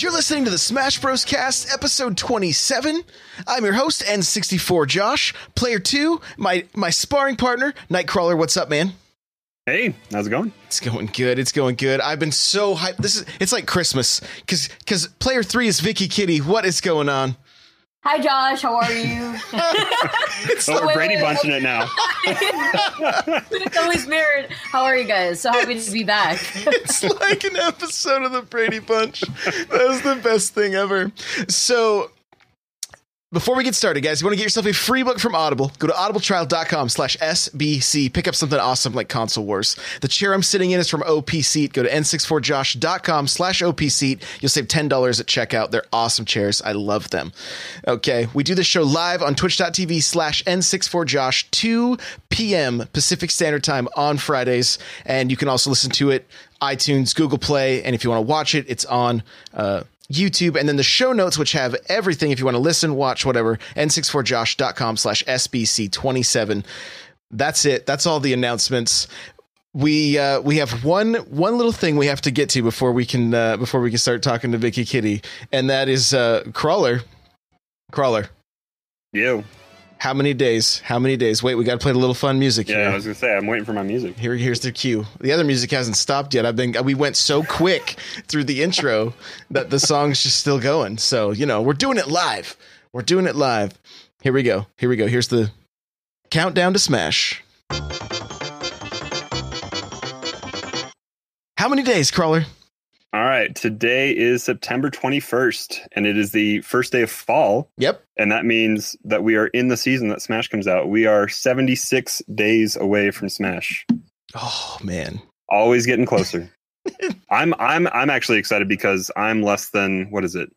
You're listening to the Smash Bros. Cast, episode 27. I'm your host, N64 Josh. Player two, my my sparring partner, Nightcrawler. What's up, man? Hey, how's it going? It's going good. It's going good. I've been so hyped. This is it's like Christmas because because player three is Vicky Kitty. What is going on? Hi, Josh. How are you? It's Oh, we're wait, Brady wait, bunching it now. it's always mirrored. How are you guys? So happy to be back. it's like an episode of the Brady Bunch. That was the best thing ever. So before we get started, guys, you want to get yourself a free book from Audible, go to audibletrial.com slash SBC. Pick up something awesome like Console Wars. The chair I'm sitting in is from OP Seat. Go to n64josh.com slash OP Seat. You'll save $10 at checkout. They're awesome chairs. I love them. Okay, we do this show live on twitch.tv slash N64Josh, 2 p.m. Pacific Standard Time on Fridays. And you can also listen to it iTunes, Google Play, and if you want to watch it, it's on uh, YouTube. And then the show notes, which have everything if you want to listen, watch, whatever, n64josh.com slash SBC27. That's it. That's all the announcements. We uh, we have one one little thing we have to get to before we can uh, before we can start talking to Vicky Kitty, and that is uh, Crawler. Crawler. Yo. How many days? How many days? Wait, we got to play a little fun music Yeah, here. I was gonna say I'm waiting for my music. Here, here's the cue. The other music hasn't stopped yet. I've been we went so quick through the intro that the song's just still going. So you know we're doing it live. We're doing it live. Here we go. Here we go. Here's the countdown to Smash. How many days, Crawler? All right, today is September 21st, and it is the first day of fall, Yep. and that means that we are in the season that Smash comes out. We are 76 days away from Smash. Oh man. Always getting closer. I'm I'm I'm actually excited because I'm less than what is it?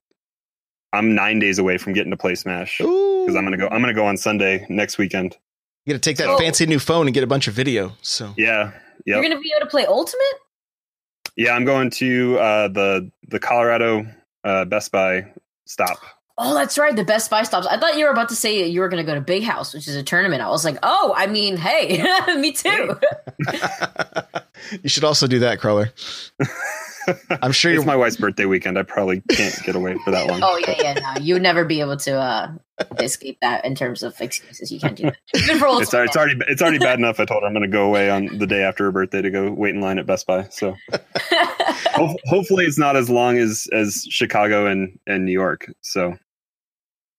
I'm nine days away from getting to play Smash because I'm gonna go. I'm gonna go on Sunday next weekend. You got to take that Oh. fancy new phone and get a bunch of video. So Yeah, You're gonna be able to play Ultimate. Yeah. I'm going to uh, the the Colorado uh, Best Buy stop. Oh, that's right. The Best Buy stops. I thought you were about to say you were gonna go to Big House, which is a tournament. I was like, oh, I mean, hey, me too. you should also do that, Crawler. I'm sure it's you're my wife's birthday weekend. I probably can't get away for that one. oh yeah, yeah. No, you would never be able to uh, escape that in terms of excuses. You can't do that. Even for Ultimate. It's, it's already it's already bad enough. I told her I'm going to go away on the day after her birthday to go wait in line at Best Buy. So ho- hopefully it's not as long as as Chicago and and New York. So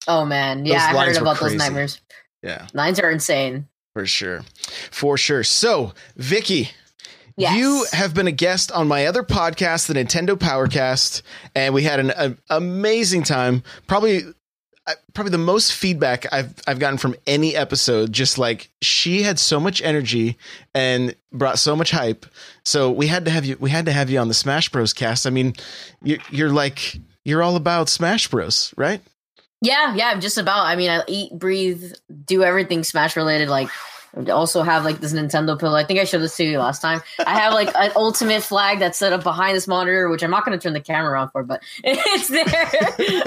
oh man, yeah, Those I heard about those nightmares. yeah. Lines are insane. For sure. For sure. So, Vicky, Yes. you have been a guest on my other podcast, the Nintendo Powercast, and we had an a, amazing time. Probably probably the most feedback I've I've gotten from any episode just like she had so much energy and brought so much hype. So, we had to have you we had to have you on the Smash Bros cast. I mean, you you're like you're all about Smash Bros, right? Yeah, yeah, I'm just about. I mean, I eat, breathe, do everything Smash related. Like, also have like this Nintendo pillow. I think I showed this to you last time. I have like an ultimate flag that's set up behind this monitor, which I'm not going to turn the camera on for, but it's there.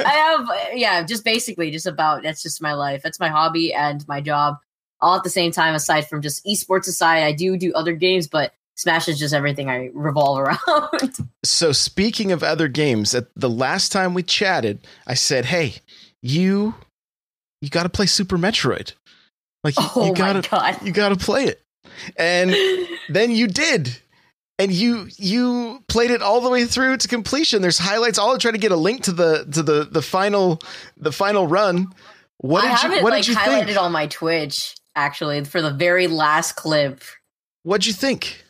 I have, yeah, just basically just about. That's just my life. That's my hobby and my job, all at the same time. Aside from just esports aside, I do do other games, but Smash is just everything I revolve around. So speaking of other games, at the last time we chatted, I said, "Hey, you you got to play Super Metroid. Like you, oh you my gotta god! you got to play it." And then you did. And you you played it all the way through to completion. There's highlights. I'll try to get a link to the to the the final the final run. What I did you what like did you highlighted think? on my Twitch actually for the very last clip. What'd you think?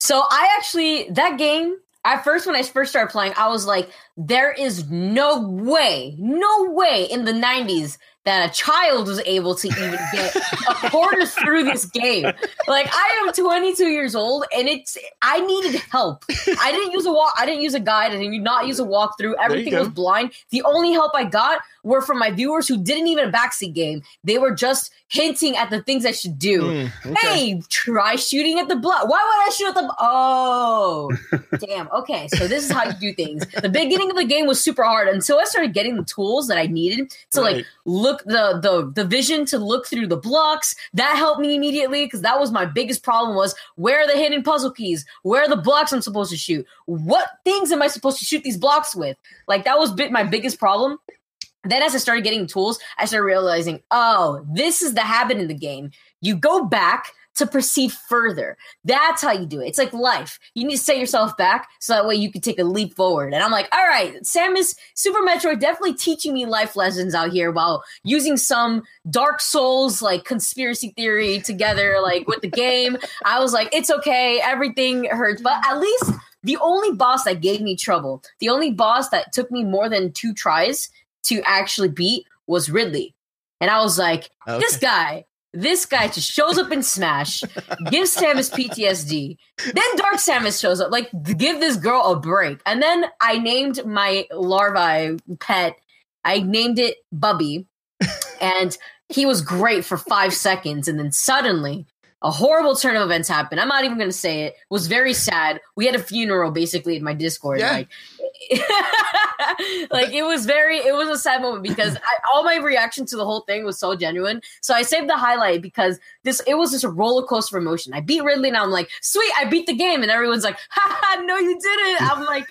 So I actually that game at first when I first started playing, I was like, there is no way, no way in the '90s that a child was able to even get a quarter through this game. Like I am 22 years old and it's I needed help. I didn't use a walk. I didn't use a guide. I did not use a walkthrough. Everything was blind. The only help I got were from my viewers who didn't even backseat game. They were just hinting at the things I should do. Mm, okay. Hey, try shooting at the block. Why would I shoot at the? Oh, damn. Okay, so this is how you do things. The beginning of the game was super hard until I started getting the tools that I needed to Right. like look look the the the vision to look through the blocks. That helped me immediately because that was my biggest problem was where are the hidden puzzle keys? Where are the blocks I'm supposed to shoot? What things am I supposed to shoot these blocks with? Like that was bit my biggest problem. Then as I started getting tools, I started realizing, oh, this is the habit in the game. You go back to proceed further. That's how you do it. It's like life. You need to set yourself back so that way you can take a leap forward. And I'm like, all right, Samus Super Metroid definitely teaching me life lessons out here while using some Dark Souls like conspiracy theory together, like with the game. I was like, it's okay, everything hurts, but at least the only boss that gave me trouble, the only boss that took me more than two tries to actually beat was Ridley. And I was like, oh, okay. this guy this guy just shows up in Smash, gives Samus PTSD. Then Dark Samus shows up. Like, give this girl a break. And then I named my larvae pet. I named it Bubby, and he was great for five seconds. And then suddenly, a horrible turn of events happened. I'm not even going to say it. it. Was very sad. We had a funeral basically in my Discord. Yeah. Like, like it was very. It was a sad moment because I, all my reaction to the whole thing was so genuine. So I saved the highlight because this. It was just a roller coaster of emotion. I beat Ridley, and I'm like, sweet, I beat the game, and everyone's like, ha no, you didn't. I'm like.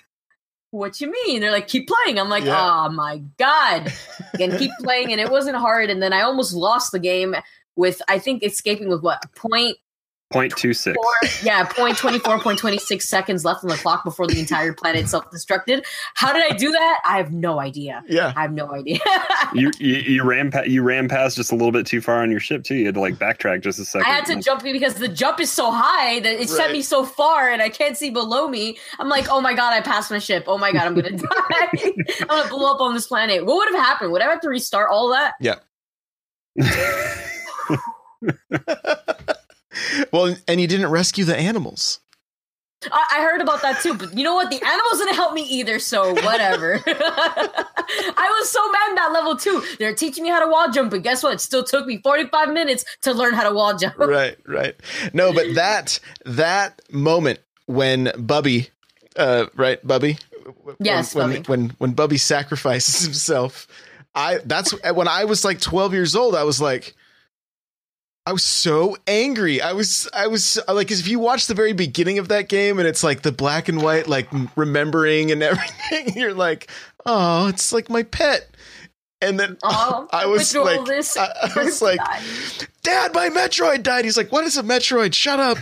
What you mean? They're like, keep playing. I'm like, yeah. oh my god, and keep playing, and it wasn't hard. And then I almost lost the game with I think escaping with what point Point two six. Yeah, point twenty four, point twenty six seconds left on the clock before the entire planet self destructed. How did I do that? I have no idea. Yeah, I have no idea. you, you, you ran pa- you ran past just a little bit too far on your ship too. You had to like backtrack just a second. I had to jump because the jump is so high that it right. sent me so far, and I can't see below me. I'm like, oh my god, I passed my ship. Oh my god, I'm gonna die. I'm gonna blow up on this planet. What would have happened? Would I have to restart all that? Yeah. well, and you didn't rescue the animals. I, heard about that too, but you know what? The animals didn't help me either, so whatever. I was so mad that level too. They're teaching me how to wall jump, but guess what? It still took me 45 minutes to learn how to wall jump. Right, right. No, but that that moment when Bubby, uh, right, Bubby? Yes, when, Bubby. When, when when Bubby sacrifices himself, I that's when I was like 12 years old, I was like I was so angry. I was, I was like, if you watch the very beginning of that game and it's like the black and white, like remembering and everything, you're like, oh, it's like my pet. And then oh, I was like, I, I was like, died. Dad, my Metroid died. He's like, what is a Metroid? Shut up.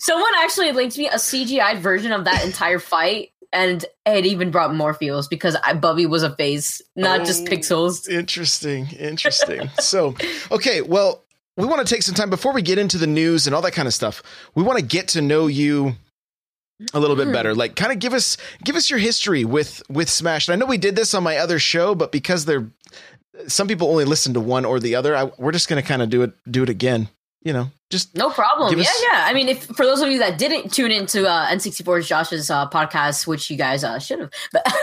Someone actually linked me a CGI version of that entire fight and it even brought more feels because I, Bubby was a face, not oh, just pixels. Interesting, interesting. so, okay, well, we want to take some time before we get into the news and all that kind of stuff. We want to get to know you a little bit better. Hmm. Like, kind of give us give us your history with with Smash. And I know we did this on my other show, but because they're some people only listen to one or the other, I, we're just going to kind of do it do it again you know, just no problem. Yeah, us- yeah. I mean, if for those of you that didn't tune into uh, N64's Josh's uh, podcast, which you guys uh, should have, but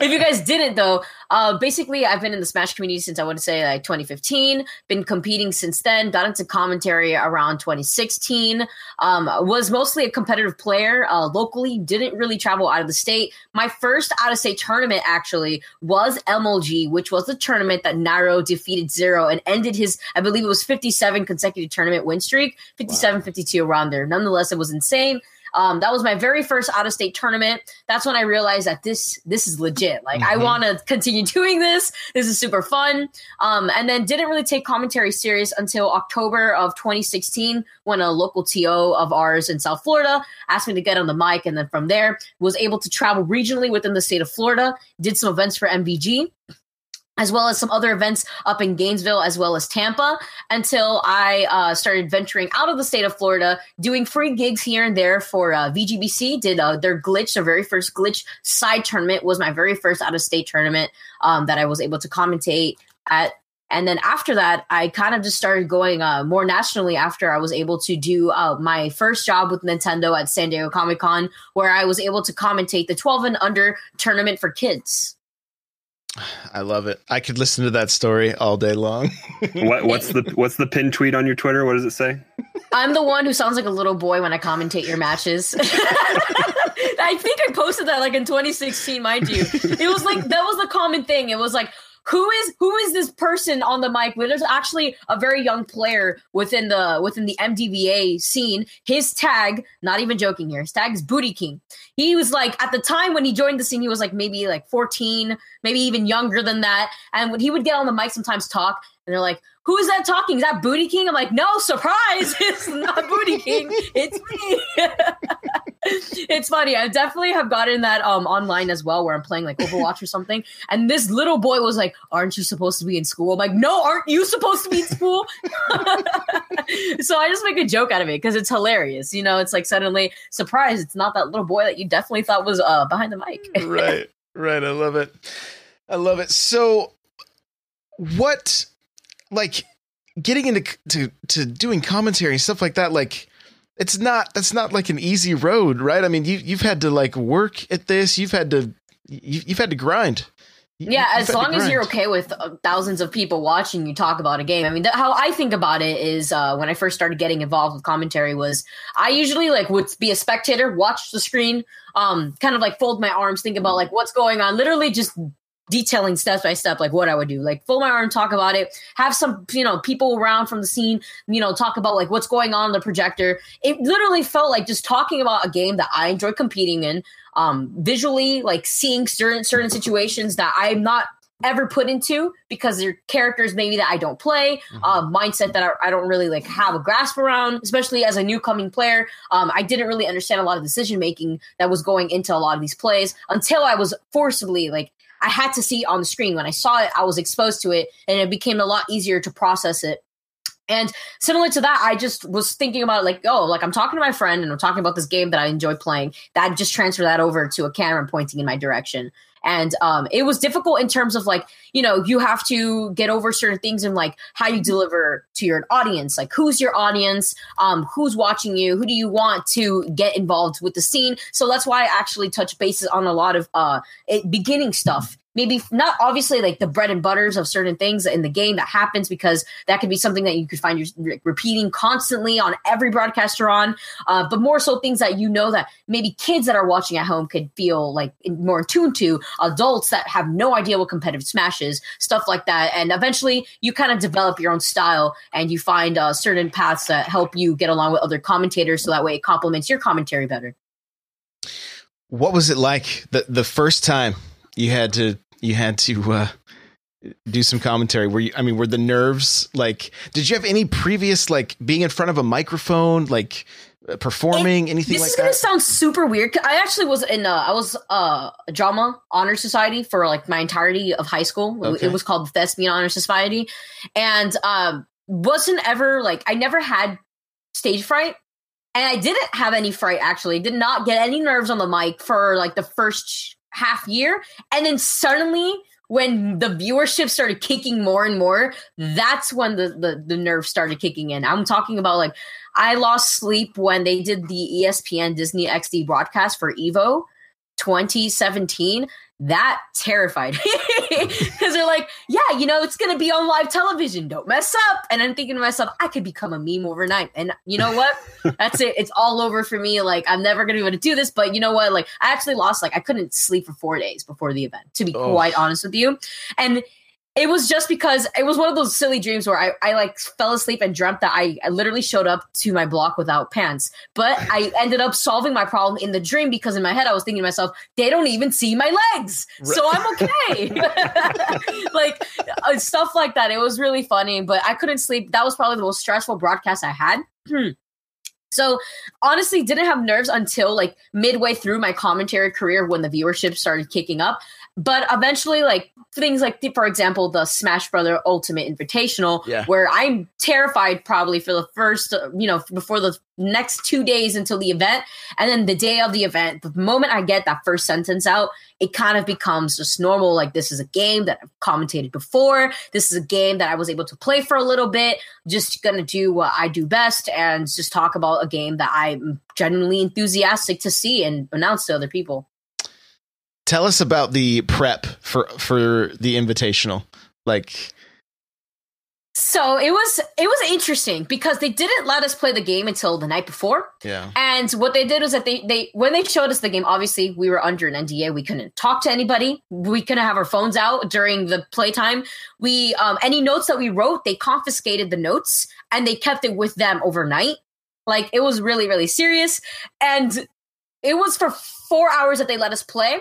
if you guys didn't though, uh, basically, I've been in the Smash community since I would say like 2015. Been competing since then. Got into commentary around 2016. Um, was mostly a competitive player uh, locally. Didn't really travel out of the state. My first out of state tournament actually was MLG, which was the tournament that Nairo defeated Zero and ended his, I believe it was 57 consecutive tournament win streak, 57, wow. 52 around there. Nonetheless, it was insane. Um, that was my very first out of state tournament. That's when I realized that this this is legit. Like mm-hmm. I want to continue doing this. This is super fun. Um, and then didn't really take commentary serious until October of 2016 when a local TO of ours in South Florida asked me to get on the mic, and then from there was able to travel regionally within the state of Florida. Did some events for MVG as well as some other events up in Gainesville, as well as Tampa, until I uh, started venturing out of the state of Florida, doing free gigs here and there for uh, VGBC. Did uh, their glitch, their very first glitch side tournament, was my very first out of state tournament um, that I was able to commentate at. And then after that, I kind of just started going uh, more nationally after I was able to do uh, my first job with Nintendo at San Diego Comic Con, where I was able to commentate the 12 and under tournament for kids. I love it. I could listen to that story all day long. what what's the what's the pin tweet on your Twitter? What does it say? I'm the one who sounds like a little boy when I commentate your matches. I think I posted that like in 2016, mind you. It was like that was the common thing. It was like who is who is this person on the mic? Well, there's actually a very young player within the within the MDVA scene. His tag, not even joking here, his tag is Booty King. He was like at the time when he joined the scene, he was like maybe like 14, maybe even younger than that. And when he would get on the mic, sometimes talk, and they're like, "Who is that talking? Is that Booty King?" I'm like, "No, surprise! It's not Booty King. It's me." it's funny. I definitely have gotten that um online as well, where I'm playing like Overwatch or something, and this little boy was like, "Aren't you supposed to be in school?" I'm like, "No, aren't you supposed to be in school?" so I just make a joke out of it because it's hilarious. You know, it's like suddenly surprise. It's not that little boy that you definitely thought was uh behind the mic. right, right. I love it. I love it. So, what, like, getting into to to doing commentary and stuff like that, like it's not that's not like an easy road, right? I mean, you you've had to like work at this. You've had to you, have had to grind. Yeah, as long as you're okay with uh, thousands of people watching you talk about a game. I mean, th- how I think about it is uh, when I first started getting involved with commentary was I usually like would be a spectator, watch the screen, um, kind of like fold my arms, think about like what's going on, literally just detailing step by step like what I would do. Like fold my arm, talk about it, have some, you know, people around from the scene, you know, talk about like what's going on in the projector. It literally felt like just talking about a game that I enjoy competing in. Um, visually, like seeing certain certain situations that I'm not ever put into because they're characters maybe that I don't play, mm-hmm. uh, mindset that I, I, don't really like have a grasp around, especially as a new coming player. Um, I didn't really understand a lot of decision making that was going into a lot of these plays until I was forcibly like I had to see it on the screen. When I saw it, I was exposed to it, and it became a lot easier to process it. And similar to that, I just was thinking about like, oh, like I'm talking to my friend and I'm talking about this game that I enjoy playing. That just transfer that over to a camera pointing in my direction and um, it was difficult in terms of like you know you have to get over certain things and like how you deliver to your audience. Like who's your audience? Um, who's watching you? Who do you want to get involved with the scene? So that's why i actually touch bases on a lot of uh, beginning stuff maybe not obviously like the bread and butters of certain things in the game that happens because that could be something that you could find you repeating constantly on every broadcaster on uh, but more so things that you know that maybe kids that are watching at home could feel like more in tune to adults that have no idea what competitive smash is stuff like that and eventually you kind of develop your own style and you find uh, certain paths that help you get along with other commentators so that way it complements your commentary better. What was it like the the first time you had to you had to uh, do some commentary. Were you? I mean, were the nerves like? Did you have any previous like being in front of a microphone, like uh, performing it, anything? This like is gonna that? sound super weird. I actually was in. Uh, I was uh, a drama honor society for like my entirety of high school. Okay. It was called the Thespian Honor Society, and um, wasn't ever like I never had stage fright and I didn't have any fright actually. Did not get any nerves on the mic for like the first half year. And then suddenly, when the viewership started kicking more and more, that's when the, the, the nerve started kicking in. I'm talking about like, I lost sleep when they did the ESPN Disney XD broadcast for Evo 2017 that terrified because they're like, yeah, you know, it's gonna be on live television. Don't mess up. And I'm thinking to myself, I could become a meme overnight. And you know what? That's it. It's all over for me. Like I'm never gonna be able to do this. But you know what? Like I actually lost. Like I couldn't sleep for four days before the event. To be oh. quite honest with you, and it was just because it was one of those silly dreams where I, I like fell asleep and dreamt that I, I literally showed up to my block without pants. But I ended up solving my problem in the dream because in my head I was thinking to myself, they don't even see my legs, so I'm okay. like uh, stuff like that. It was really funny, but I couldn't sleep. That was probably the most stressful broadcast I had. So honestly, didn't have nerves until like midway through my commentary career when the viewership started kicking up. But eventually, like things like, for example, the Smash Brother Ultimate Invitational, yeah. where I'm terrified probably for the first, you know, before the next two days until the event. And then the day of the event, the moment I get that first sentence out, it kind of becomes just normal. Like, this is a game that I've commentated before. This is a game that I was able to play for a little bit. Just gonna do what I do best and just talk about a game that I'm genuinely enthusiastic to see and announce to other people tell us about the prep for for the invitational. Like so it was it was interesting because they didn't let us play the game until the night before. Yeah. And what they did was that they they when they showed us the game, obviously we were under an NDA. We couldn't talk to anybody. We couldn't have our phones out during the playtime. We um any notes that we wrote, they confiscated the notes and they kept it with them overnight. Like it was really really serious and it was for 4 hours that they let us play.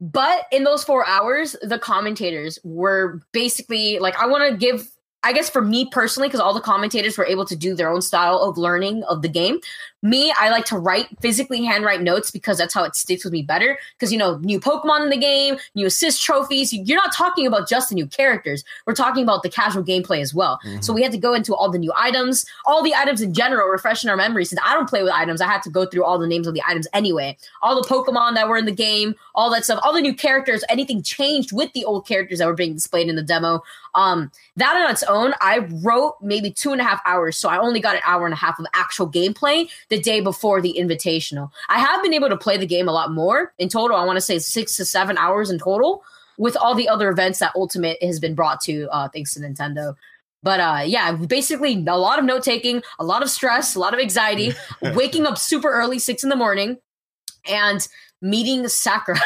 But in those 4 hours, the commentators were basically like I want to give I guess for me personally, because all the commentators were able to do their own style of learning of the game. Me, I like to write physically handwrite notes because that's how it sticks with me better. Because you know, new Pokemon in the game, new assist trophies. You're not talking about just the new characters. We're talking about the casual gameplay as well. Mm-hmm. So we had to go into all the new items, all the items in general, refreshing our memories. Since I don't play with items, I had to go through all the names of the items anyway. All the Pokemon that were in the game, all that stuff, all the new characters, anything changed with the old characters that were being displayed in the demo. Um, that on its own, I wrote maybe two and a half hours, so I only got an hour and a half of actual gameplay the day before the invitational. I have been able to play the game a lot more in total. I want to say six to seven hours in total with all the other events that Ultimate has been brought to, uh, thanks to Nintendo. But uh, yeah, basically a lot of note taking, a lot of stress, a lot of anxiety, waking up super early, six in the morning, and meeting Sakurai.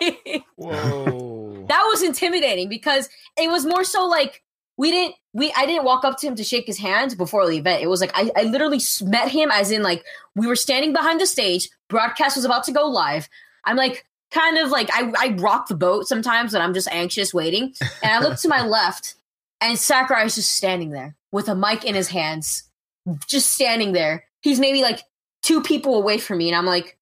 Whoa. that was intimidating because it was more so like we didn't we I didn't walk up to him to shake his hand before the event. It was like I, I literally met him as in like we were standing behind the stage, broadcast was about to go live. I'm like kind of like I, I rock the boat sometimes and I'm just anxious waiting. And I look to my left and Sakurai is just standing there with a mic in his hands, just standing there. He's maybe like two people away from me, and I'm like,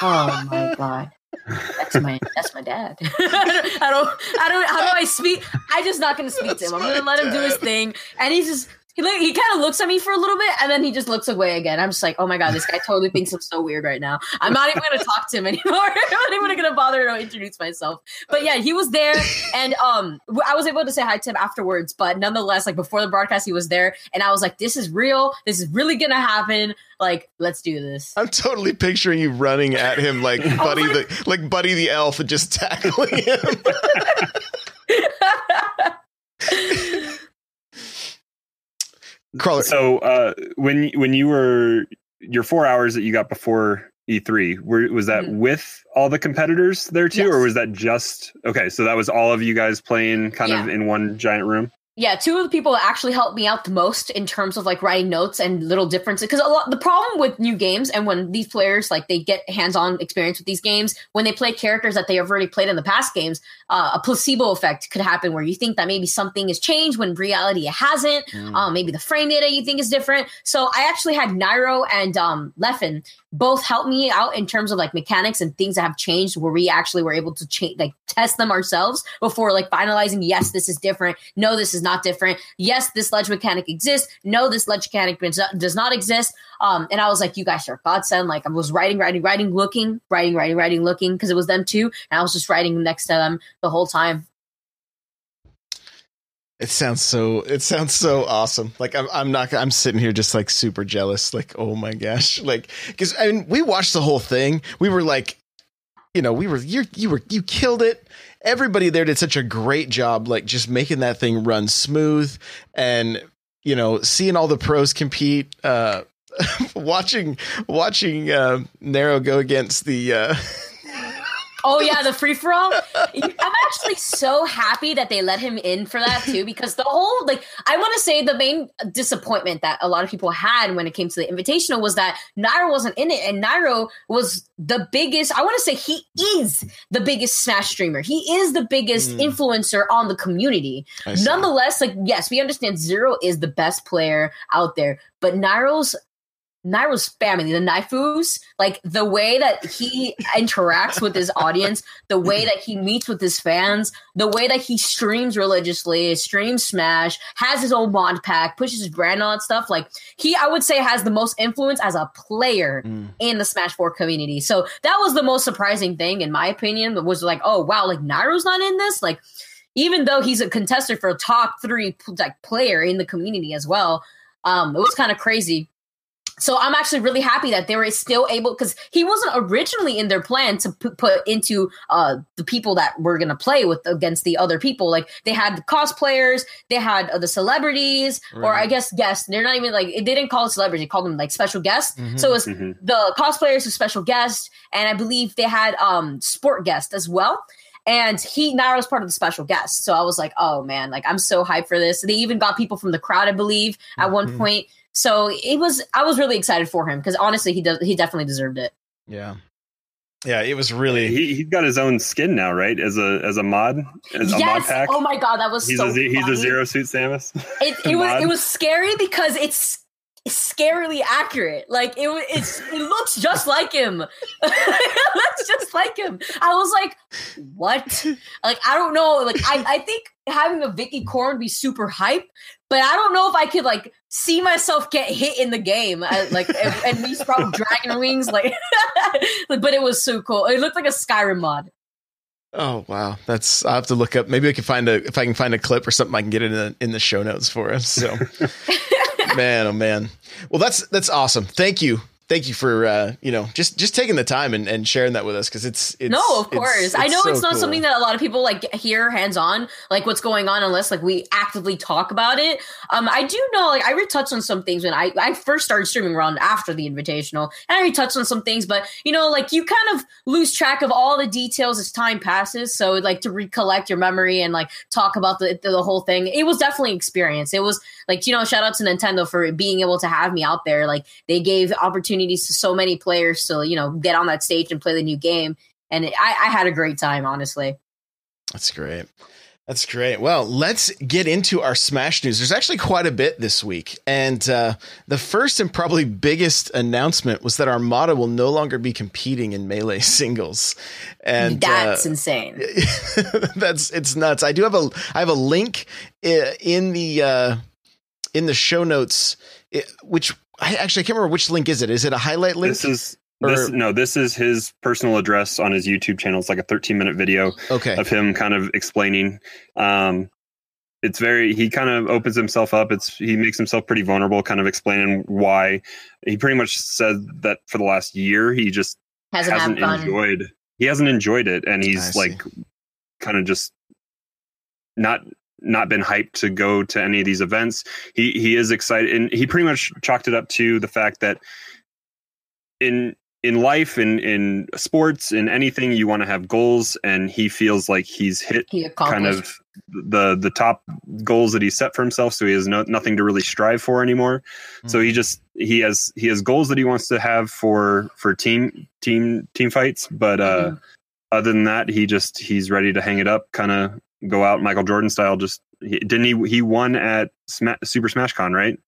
Oh my god. That's my that's my dad. I, don't, I don't I don't how do I speak? I just not gonna speak to him. I'm gonna let him do his thing. And he's just he like he kind of looks at me for a little bit and then he just looks away again. I'm just like, oh my god, this guy totally thinks I'm so weird right now. I'm not even gonna talk to him anymore. I'm not even gonna bother to introduce myself. But yeah, he was there and um I was able to say hi to him afterwards, but nonetheless, like before the broadcast, he was there and I was like, this is real, this is really gonna happen. Like, let's do this. I'm totally picturing you running at him like Buddy the like Buddy the elf and just tackling him. Crawler. So uh, when when you were your four hours that you got before E3, were, was that mm-hmm. with all the competitors there too, yes. or was that just okay? So that was all of you guys playing kind yeah. of in one giant room yeah, two of the people that actually helped me out the most in terms of like writing notes and little differences. Because a lot, the problem with new games and when these players like they get hands-on experience with these games, when they play characters that they have already played in the past games, uh, a placebo effect could happen where you think that maybe something has changed when reality it hasn't. Mm. Um, maybe the frame data you think is different. So I actually had Nairo and um, Leffen both help me out in terms of like mechanics and things that have changed where we actually were able to change like test them ourselves before like finalizing yes this is different no this is not different yes this ledge mechanic exists no this ledge mechanic does not exist um and i was like you guys are godsend like i was writing writing writing looking writing writing writing looking because it was them too and i was just writing next to them the whole time it sounds so. It sounds so awesome. Like I'm. I'm not. I'm sitting here just like super jealous. Like oh my gosh. Like because I mean we watched the whole thing. We were like, you know, we were you you were you killed it. Everybody there did such a great job. Like just making that thing run smooth and you know seeing all the pros compete. Uh, watching watching uh, Nairo go against the. Uh, Oh yeah, the free for all. I'm actually so happy that they let him in for that too, because the whole like I want to say the main disappointment that a lot of people had when it came to the invitational was that Nairo wasn't in it, and Nairo was the biggest. I want to say he is the biggest Smash streamer. He is the biggest mm. influencer on the community. Nonetheless, like yes, we understand Zero is the best player out there, but Nairo's Nairo's family, the Naifus, like the way that he interacts with his audience, the way that he meets with his fans, the way that he streams religiously, streams Smash, has his own mod pack, pushes his brand on stuff. Like he, I would say, has the most influence as a player mm. in the Smash 4 community. So that was the most surprising thing, in my opinion, was like, oh wow, like Nairo's not in this. Like, even though he's a contestant for a top three like player in the community as well, um, it was kind of crazy so I'm actually really happy that they were still able because he wasn't originally in their plan to p- put into uh, the people that were going to play with against the other people. Like they had the cosplayers, they had uh, the celebrities, right. or I guess guests. They're not even like they didn't call it celebrities; they called them like special guests. Mm-hmm. So it was mm-hmm. the cosplayers, were special guests, and I believe they had um sport guests as well. And he now was part of the special guest. So I was like, oh man, like I'm so hyped for this. They even got people from the crowd, I believe, at mm-hmm. one point so it was I was really excited for him because honestly he does he definitely deserved it. Yeah. Yeah, it was really. He he's got his own skin now, right? As a as a mod, as yes! a mod pack. Oh my god, that was he's so. A, he's a zero suit Samus. It, it was it was scary because it's scarily accurate. Like it it's it looks just like him. it looks just like him. I was like, what? Like I don't know. Like I I think having a Vicky Corn be super hype, but I don't know if I could like see myself get hit in the game. I, like at, least probably dragon wings. Like, but it was so cool. It looked like a Skyrim mod. Oh wow, that's I have to look up. Maybe I can find a if I can find a clip or something I can get in the in the show notes for us. So man, oh man. Well, that's that's awesome. Thank you thank you for uh, you know just just taking the time and, and sharing that with us because it's, it's, no of course. It's, it's i know so it's not cool. something that a lot of people like hear hands on like what's going on unless like we actively talk about it. Um i do know like i retouched on some things when i i first started streaming around after the invitational and i retouched on some things but you know like you kind of lose track of all the details as time passes. So like to recollect your memory and like talk about the the, the whole thing it was definitely experience. It was like you know shout out to nintendo for being able to have me out there. Like they gave opportunity opportunities to so many players to you know get on that stage and play the new game. And it, I, I had a great time, honestly. That's great. That's great. Well, let's get into our Smash news. There's actually quite a bit this week. And uh, the first and probably biggest announcement was that Armada will no longer be competing in Melee singles. And that's uh, insane. that's it's nuts. I do have a I have a link in the uh, in the show notes, which I actually I can't remember which link is it. Is it a highlight link? This is or, this no, this is his personal address on his YouTube channel. It's like a 13 minute video okay. of him kind of explaining. Um, it's very he kind of opens himself up. It's he makes himself pretty vulnerable, kind of explaining why he pretty much said that for the last year he just hasn't, hasn't enjoyed he hasn't enjoyed it, and he's like kind of just not not been hyped to go to any of these events. He he is excited, and he pretty much chalked it up to the fact that in in life, in in sports, in anything, you want to have goals, and he feels like he's hit he kind of the the top goals that he set for himself. So he has no, nothing to really strive for anymore. Mm-hmm. So he just he has he has goals that he wants to have for for team team team fights, but uh. Mm-hmm other than that, he just he's ready to hang it up, kind of go out Michael Jordan style. Just he, didn't he? He won at Sma- Super Smash Con, right?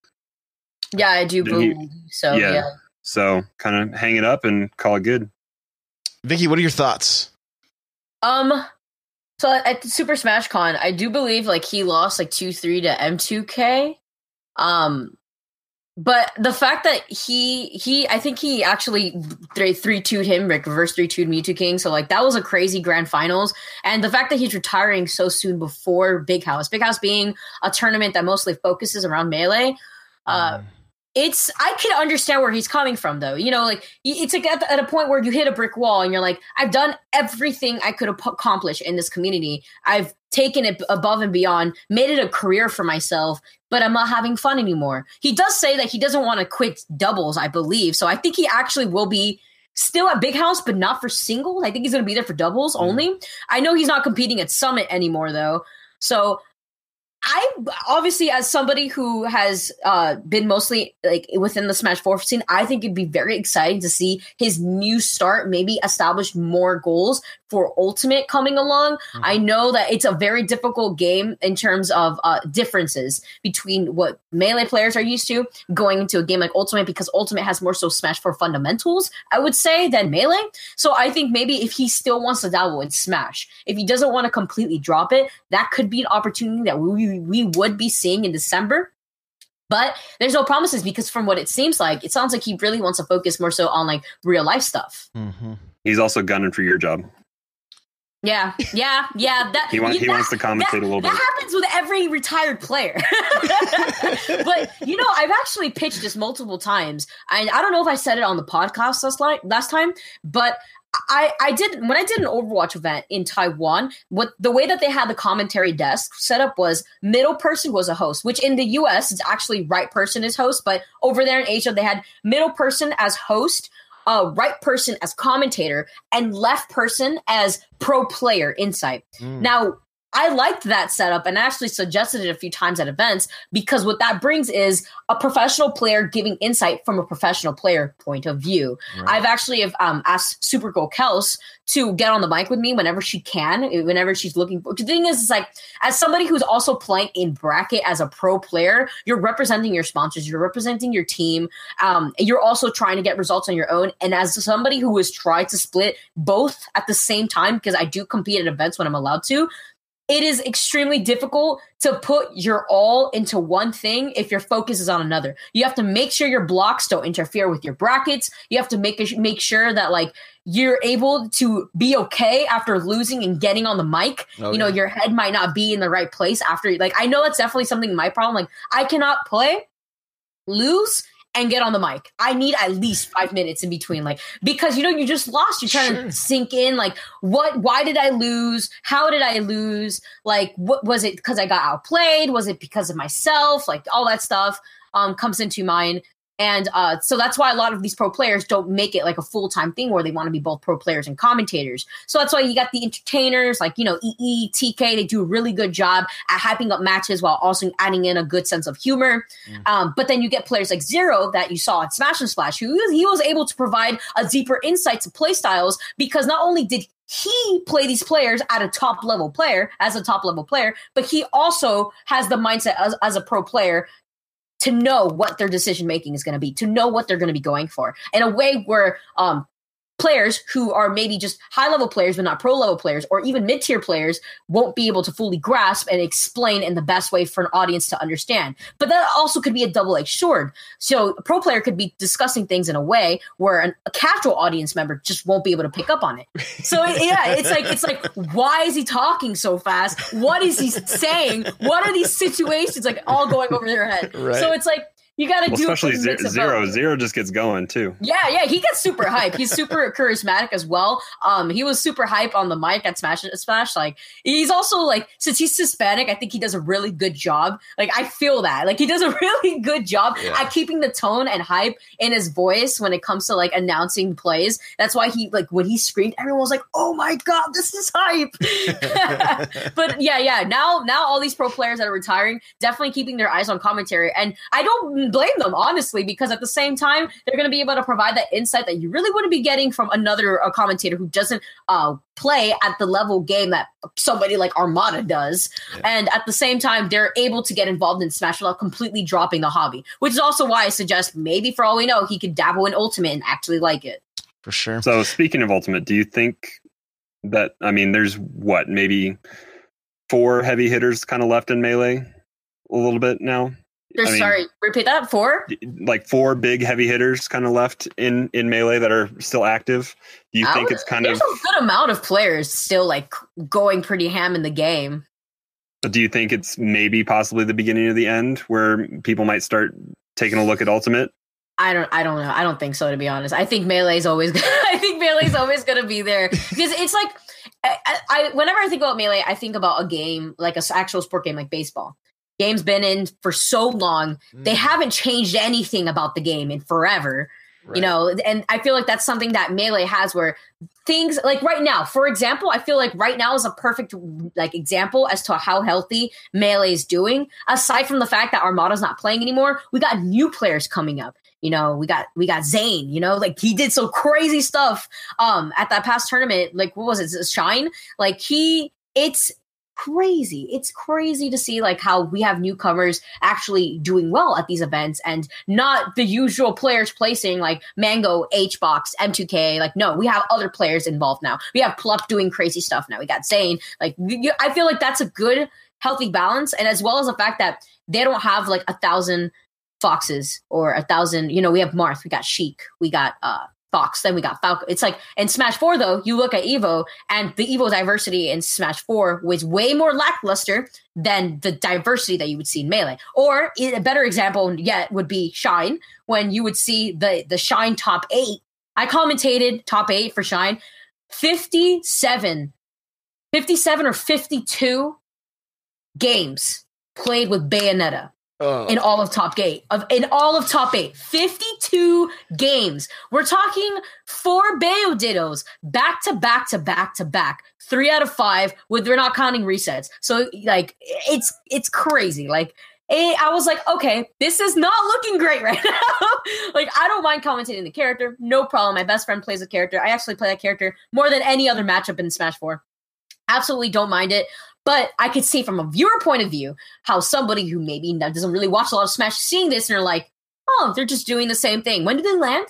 Yeah, I do. He, so yeah. yeah. So kind of hang it up and call it good. Vicky, what are your thoughts? Um, so at Super Smash Con, I do believe like he lost like two three to M2K. Um, but the fact that he he I think he actually three three two him like reverse three two Mew2King. So like that was a crazy grand finals. And the fact that he's retiring so soon before Big House, Big House being a tournament that mostly focuses around melee. Uh, mm it's I can understand where he's coming from though. You know, like it's like at, at, a point where you hit a brick wall and you're like, I've done everything I could accomplish in this community. I've taken it above and beyond, made it a career for myself, but I'm not having fun anymore. He does say that he doesn't want to quit doubles, I believe. So I think he actually will be still at Big House, but not for singles. I think he's going to be there for doubles mm. only. I know he's not competing at Summit anymore though. So I obviously, as somebody who has uh, been mostly like within the Smash Four scene, I think it'd be very exciting to see his new start maybe establish more goals for Ultimate coming along. Mm-hmm. I know that it's a very difficult game in terms of uh, differences between what melee players are used to going into a game like Ultimate because Ultimate has more so Smash 4 fundamentals, I would say, than melee. So I think maybe if he still wants to dabble in Smash, if he doesn't want to completely drop it, that could be an opportunity that we, we would be seeing in December. But there's no promises because from what it seems like, it sounds like he really wants to focus more so on like real life stuff. Mm-hmm. He's also gunning for your job. Yeah, yeah, yeah. That he, want, he that, wants to commentate that, a little bit. That happens with every retired player. but you know, I've actually pitched this multiple times. I I don't know if I said it on the podcast last night, last time, but I, I did when I did an Overwatch event in Taiwan. What the way that they had the commentary desk set up was middle person was a host, which in the U.S. it's actually right person is host, but over there in Asia they had middle person as host, uh, right person as commentator, and left person as pro player insight. Mm. Now I liked that setup and actually suggested it a few times at events because what that brings is a professional player giving insight from a professional player point of view. Right. I've actually have, um, asked Supergirl Kels to get on the mic with me whenever she can, whenever she's looking for. The thing is, is like as somebody who's also playing in bracket as a pro player, you're representing your sponsors, you're representing your team, um, you're also trying to get results on your own. And as somebody who has tried to split both at the same time, because I do compete at events when I'm allowed to, it is extremely difficult to put your all into one thing if your focus is on another. You have to make sure your blocks don't interfere with your brackets. You have to make make sure that like you're able to be okay after losing and getting on the mic. Oh, you know, yeah. your head might not be in the right place after like I know that's definitely something my problem. Like I cannot play, lose, and get on the mic. I need at least five minutes in between, like because you know you just lost. You're trying sure. to sink in, like what? Why did I lose? How did I lose? Like what was it? Because I got outplayed? Was it because of myself? Like all that stuff um comes into mind. And uh, so that's why a lot of these pro players don't make it like a full time thing where they want to be both pro players and commentators. So that's why you got the entertainers like, you know, EE, TK, they do a really good job at hyping up matches while also adding in a good sense of humor. Mm. Um, but then you get players like Zero that you saw at Smash and Splash, who he was able to provide a deeper insight to play styles because not only did he play these players at a top level player as a top level player, but he also has the mindset as, as a pro player to know what their decision making is going to be, to know what they're going to be going for. In a way where um, players who are maybe just high level players but not pro level players or even mid tier players won't be able to fully grasp and explain in the best way for an audience to understand. But that also could be a double edged sword. So a pro player could be discussing things in a way where an, a casual audience member just won't be able to pick up on it. So yeah, it's like it's like why is he talking so fast? What is he saying? What are these situations like all going over their head? Right. So it's like you got to well, do especially zero. Zero just gets going too. Yeah, yeah, he gets super hype. He's super charismatic as well. Um, he was super hype on the mic at Smash Smash. Like he's also like since he's Hispanic, I think he does a really good job. Like I feel that like he does a really good job yeah. at keeping the tone and hype in his voice when it comes to like announcing plays. That's why he like when he screamed, everyone was like, "Oh my god, this is hype!" but yeah, yeah. Now, now all these pro players that are retiring definitely keeping their eyes on commentary, and I don't blame them honestly because at the same time they're going to be able to provide that insight that you really wouldn't be getting from another uh, commentator who doesn't uh, play at the level game that somebody like Armada does. Yeah. And at the same time, they're able to get involved in Smash without completely dropping the hobby, which is also why I suggest maybe for all we know, he could dabble in Ultimate and actually like it. For sure. So speaking of Ultimate, do you think that I mean, there's what maybe four heavy hitters kind of left in melee a little bit now. There's, I mean, sorry, repeat that. Four? Like four big heavy hitters kind of left in in melee that are still active. Do you I think it's kind there's of a good amount of players still like going pretty ham in the game? Do you think it's maybe possibly the beginning of the end where people might start taking a look at ultimate? I don't I don't know. I don't think so to be honest. I think melee is always I think melee is always going to be there because it's like I, I, whenever I think about melee, I think about a game like a actual sport game like baseball game's been in for so long. Mm. They haven't changed anything about the game in forever. Right. You know, and I feel like that's something that Melee has where things like right now, for example, I feel like right now is a perfect like example as to how healthy Melee is doing. Aside from the fact that Armada's not playing anymore, we got new players coming up. You know, we got we got Zain, you know, like he did some crazy stuff um at that past tournament. Like what was it? Shine? Like he it's crazy. It's crazy to see like how we have newcomers actually doing well at these events and not the usual players placing like Mango, HBox, M2K. Like, no, we have other players involved now. We have Plup doing crazy stuff now. We got Zain. Like, I feel like that's a good, healthy balance. And as well as the fact that they don't have like a thousand foxes or a thousand, you know, we have Marth, we got Sheik, we got uh Fox, then we got Falco. It's like in Smash 4 though, you look at Evo and the Evo diversity in Smash 4 was way more lackluster than the diversity that you would see in Melee. Or a better example yet would be Shine, when you would see the the Shine top 8. I commentated top 8 for Shine. 57 57 or 52 games played with Bayonetta Oh. in all of top eight of in all of top eight 52 games we're talking four bayo dittos back to back to back to back three out of five with we're not counting resets so like it's it's crazy like it, I was like, okay, this is not looking great right now. like, I don't mind commentating the character, no problem. My best friend plays a character. I actually play that character more than any other matchup in Smash 4. Absolutely don't mind it. But I could see from a viewer point of view how somebody who maybe doesn't really watch a lot of Smash seeing this and they're like, oh, they're just doing the same thing. When did they land?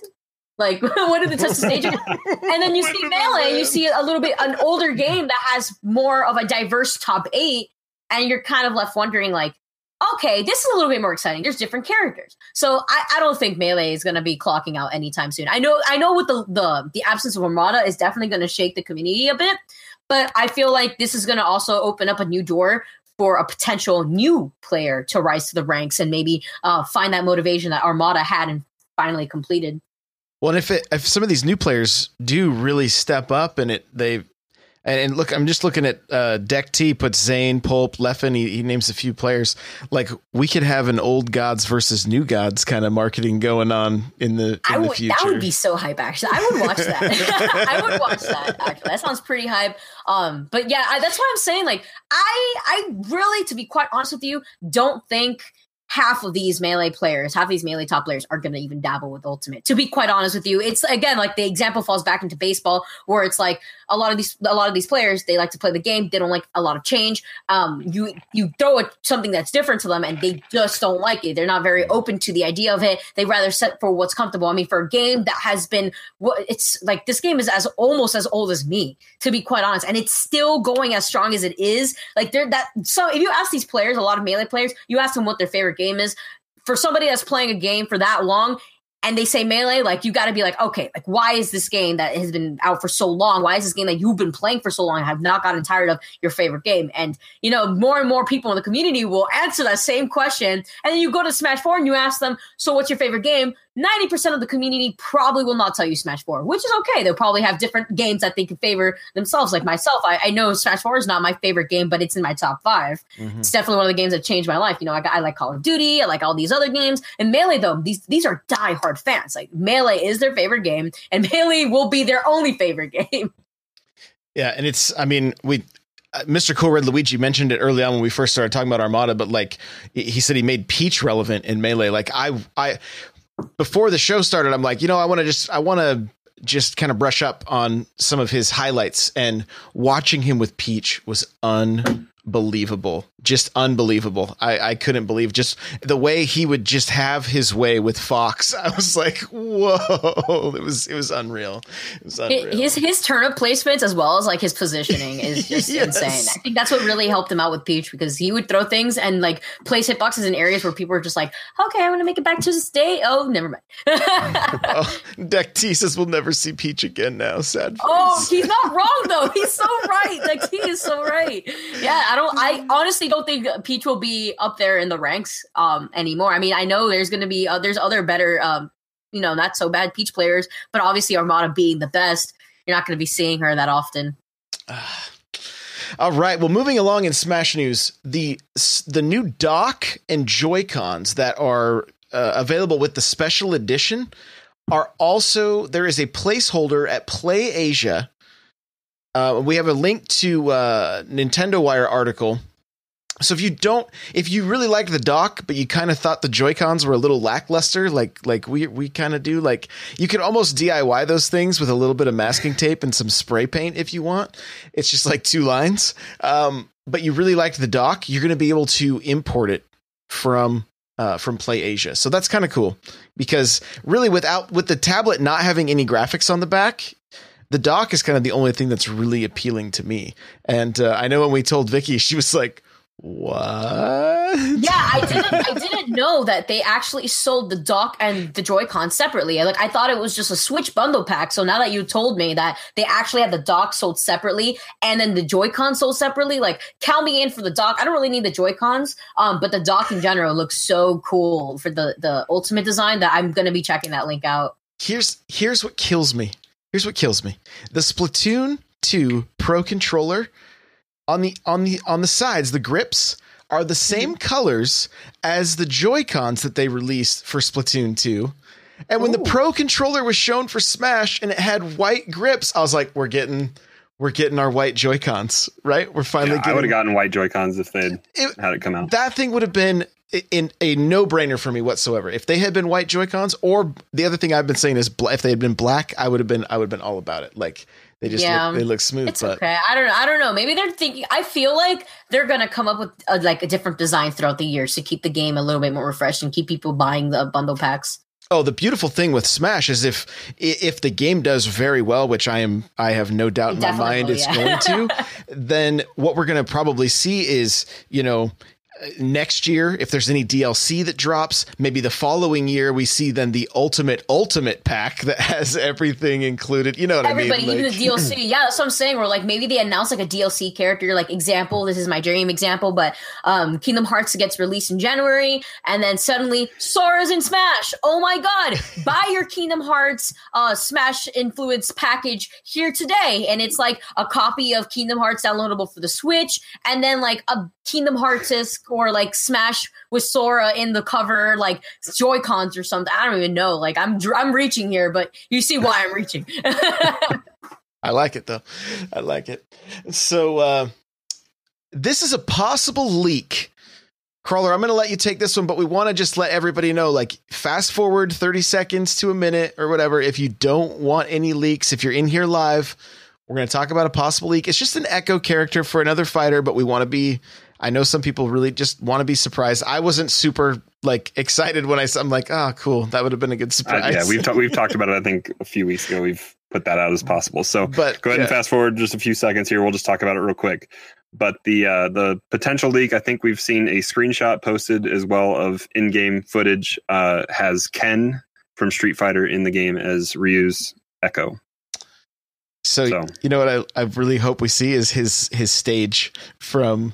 Like, when did they test the stage? and then you see Melee, you see a little bit an older game that has more of a diverse top eight, and you're kind of left wondering, like, okay, this is a little bit more exciting. There's different characters. So I, I don't think Melee is gonna be clocking out anytime soon. I know I know with the the, the absence of Armada is definitely gonna shake the community a bit, but I feel like this is gonna also open up a new door for a potential new player to rise to the ranks and maybe uh, find that motivation that Armada had and finally completed. Well, and if it, if some of these new players do really step up and it they and, and look, I'm just looking at uh, Deck T puts Zain, Plup, Leffen. He, he names a few players. Like we could have an old gods versus new gods kind of marketing going on in the in I the would future. that would be so hype actually. I would watch that. I would watch that actually. That sounds pretty hype. Um but yeah, I, that's what I'm saying like I I really to be quite honest with you don't think half of these melee players, half of these melee top players are going to even dabble with ultimate. To be quite honest with you, it's again like the example falls back into baseball where it's like a lot of these a lot of these players they like to play the game, they don't like a lot of change. Um you you throw it something that's different to them and they just don't like it. They're not very open to the idea of it. They rather set for what's comfortable. I mean for a game that has been what it's like this game is as almost as old as me to be quite honest and it's still going as strong as it is. Like they're that so if you ask these players, a lot of melee players, you ask them what their favorite game is for somebody that's playing a game for that long and they say melee, like you got to be like, okay, like why is this game that has been out for so long? Why is this game that you've been playing for so long have not gotten tired of your favorite game? And you know, more and more people in the community will answer that same question. And then you go to Smash Four and you ask them, so what's your favorite game? Ninety percent of the community probably will not tell you Smash Four, which is okay. They'll probably have different games that they can favor themselves. Like myself, I, I know Smash Four is not my favorite game, but it's in my top five Mhm. it's definitely one of the games that changed my life. You know, I, I like Call of Duty, I like all these other games. And Melee, though, these these are diehard fans. Like Melee is their favorite game, and Melee will be their only favorite game. Yeah, and it's I mean we. uh, Mr. Cool Red Luigi mentioned it early on when we first started talking about Armada, but like he said, he made Peach relevant in Melee. Like I, I before the show started, I'm like, you know, I want to just, I want to just kind of brush up on some of his highlights, and watching him with Peach was unbelievable, just unbelievable. I, I couldn't believe just the way he would just have his way with Fox. I was like, whoa, it was, it was unreal. It was unreal. His his turnip placements as well as like his positioning is just Yes. insane. I think that's what really helped him out with Peach because he would throw things and like place hitboxes in areas where people were just like, okay, I'm gonna make it back to the state. Oh, never mind. oh, Deck T says we'll never see Peach again now. Sad. Oh, he's not wrong though. He's so right. Like he is so right. Yeah, I don't. I honestly don't think Peach will be up there in the ranks um anymore. I mean, I know there's going to be uh, there's other better um you know not so bad Peach players, but obviously Armada being the best, you're not going to be seeing her that often. All right. Well, moving along in Smash news, the the new dock and Joy Cons that are uh, available with the special edition are also there is a placeholder at Play Asia. Uh, we have a link to uh, Nintendo Wire article. So if you don't, if you really liked the dock, but you kind of thought the Joy Cons were a little lackluster, like like we we kind of do, like you could almost DIY those things with a little bit of masking tape and some spray paint if you want. It's just like two lines. Um, but you really liked the dock, you're going to be able to import it from uh, from Play Asia. So that's kind of cool because really without with the tablet not having any graphics on the back, the dock is kind of the only thing that's really appealing to me. And uh, I know when we told Vicky, she was like, What? Yeah, I didn't. I didn't know that they actually sold the dock and the Joy-Con separately. Like I thought it was just a Switch bundle pack. So now that you told me that they actually have the dock sold separately and then the Joy-Con sold separately, like count me in for the dock. I don't really need the Joy-Cons, um, but the dock in general looks so cool for the the Ultimate design that I'm gonna be checking that link out. Here's here's what kills me. Here's what kills me. The Splatoon 2 Pro controller on the on the on the sides, the grips are the same Mm-hmm. colors as the Joy-Cons that they released for Splatoon 2. And when the Pro controller was shown for Smash and it had white grips, I was like, we're getting we're getting our white Joy-Cons, right? We're finally Yeah, I would getting have gotten white Joy Cons if they'd It- had it come out. that thing would have been in a no-brainer for me whatsoever. If they had been white Joy-Cons, or the other thing I've been saying is if they had been black, I would have been I would have been all about it. Like they just Yeah. look, they look smooth. It's but okay. I don't know. I don't know. Maybe they're thinking. I feel like they're gonna come up with a, like a different design throughout the years to keep the game a little bit more refreshed and keep people buying the bundle packs. oh, the beautiful thing with Smash is if if the game does very well, which I am I have no doubt in my mind it's yeah. going to, then what we're going to probably see is you know. Next year, if there's any DLC that drops, maybe the following year we see then the ultimate ultimate pack that has everything included. You know what Everybody, I mean? even Like- the DLC. Yeah, that's what I'm saying. Where like maybe they announce like a DLC character, like example. This is my dream example, but um, Kingdom Hearts gets released in January, and then suddenly Sora's in Smash. Oh my god! Buy your Kingdom Hearts uh, Smash influence package here today, and it's like a copy of Kingdom Hearts downloadable for the Switch, and then like a Kingdom Hearts or like Smash with Sora in the cover, like Joy Cons or something. I don't even know. Like I'm I'm reaching here, but you see why I'm reaching. I like it though. I like it. So uh, this is a possible leak. Crawler, I'm going to let you take this one, but we want to just let everybody know like fast forward 30 seconds to a minute or whatever if you don't want any leaks if you're in here live, we're going to talk about a possible leak. It's just an echo character for another fighter, but we want to be I know some people really just want to be surprised. I wasn't super like excited when I saw I'm like, "Oh, cool. That would have been a good Uh, surprise." yeah, we've ta- we've talked about it. I think a few weeks ago. We've put that out as possible. So but go ahead and fast forward just a few seconds here. We'll just talk about it real quick. But the uh, the potential leak, I think we've seen a screenshot posted as well of in-game footage. Uh, has Ken from Street Fighter in the game as Ryu's Echo. So, So- you know what I, I really hope we see is his his stage from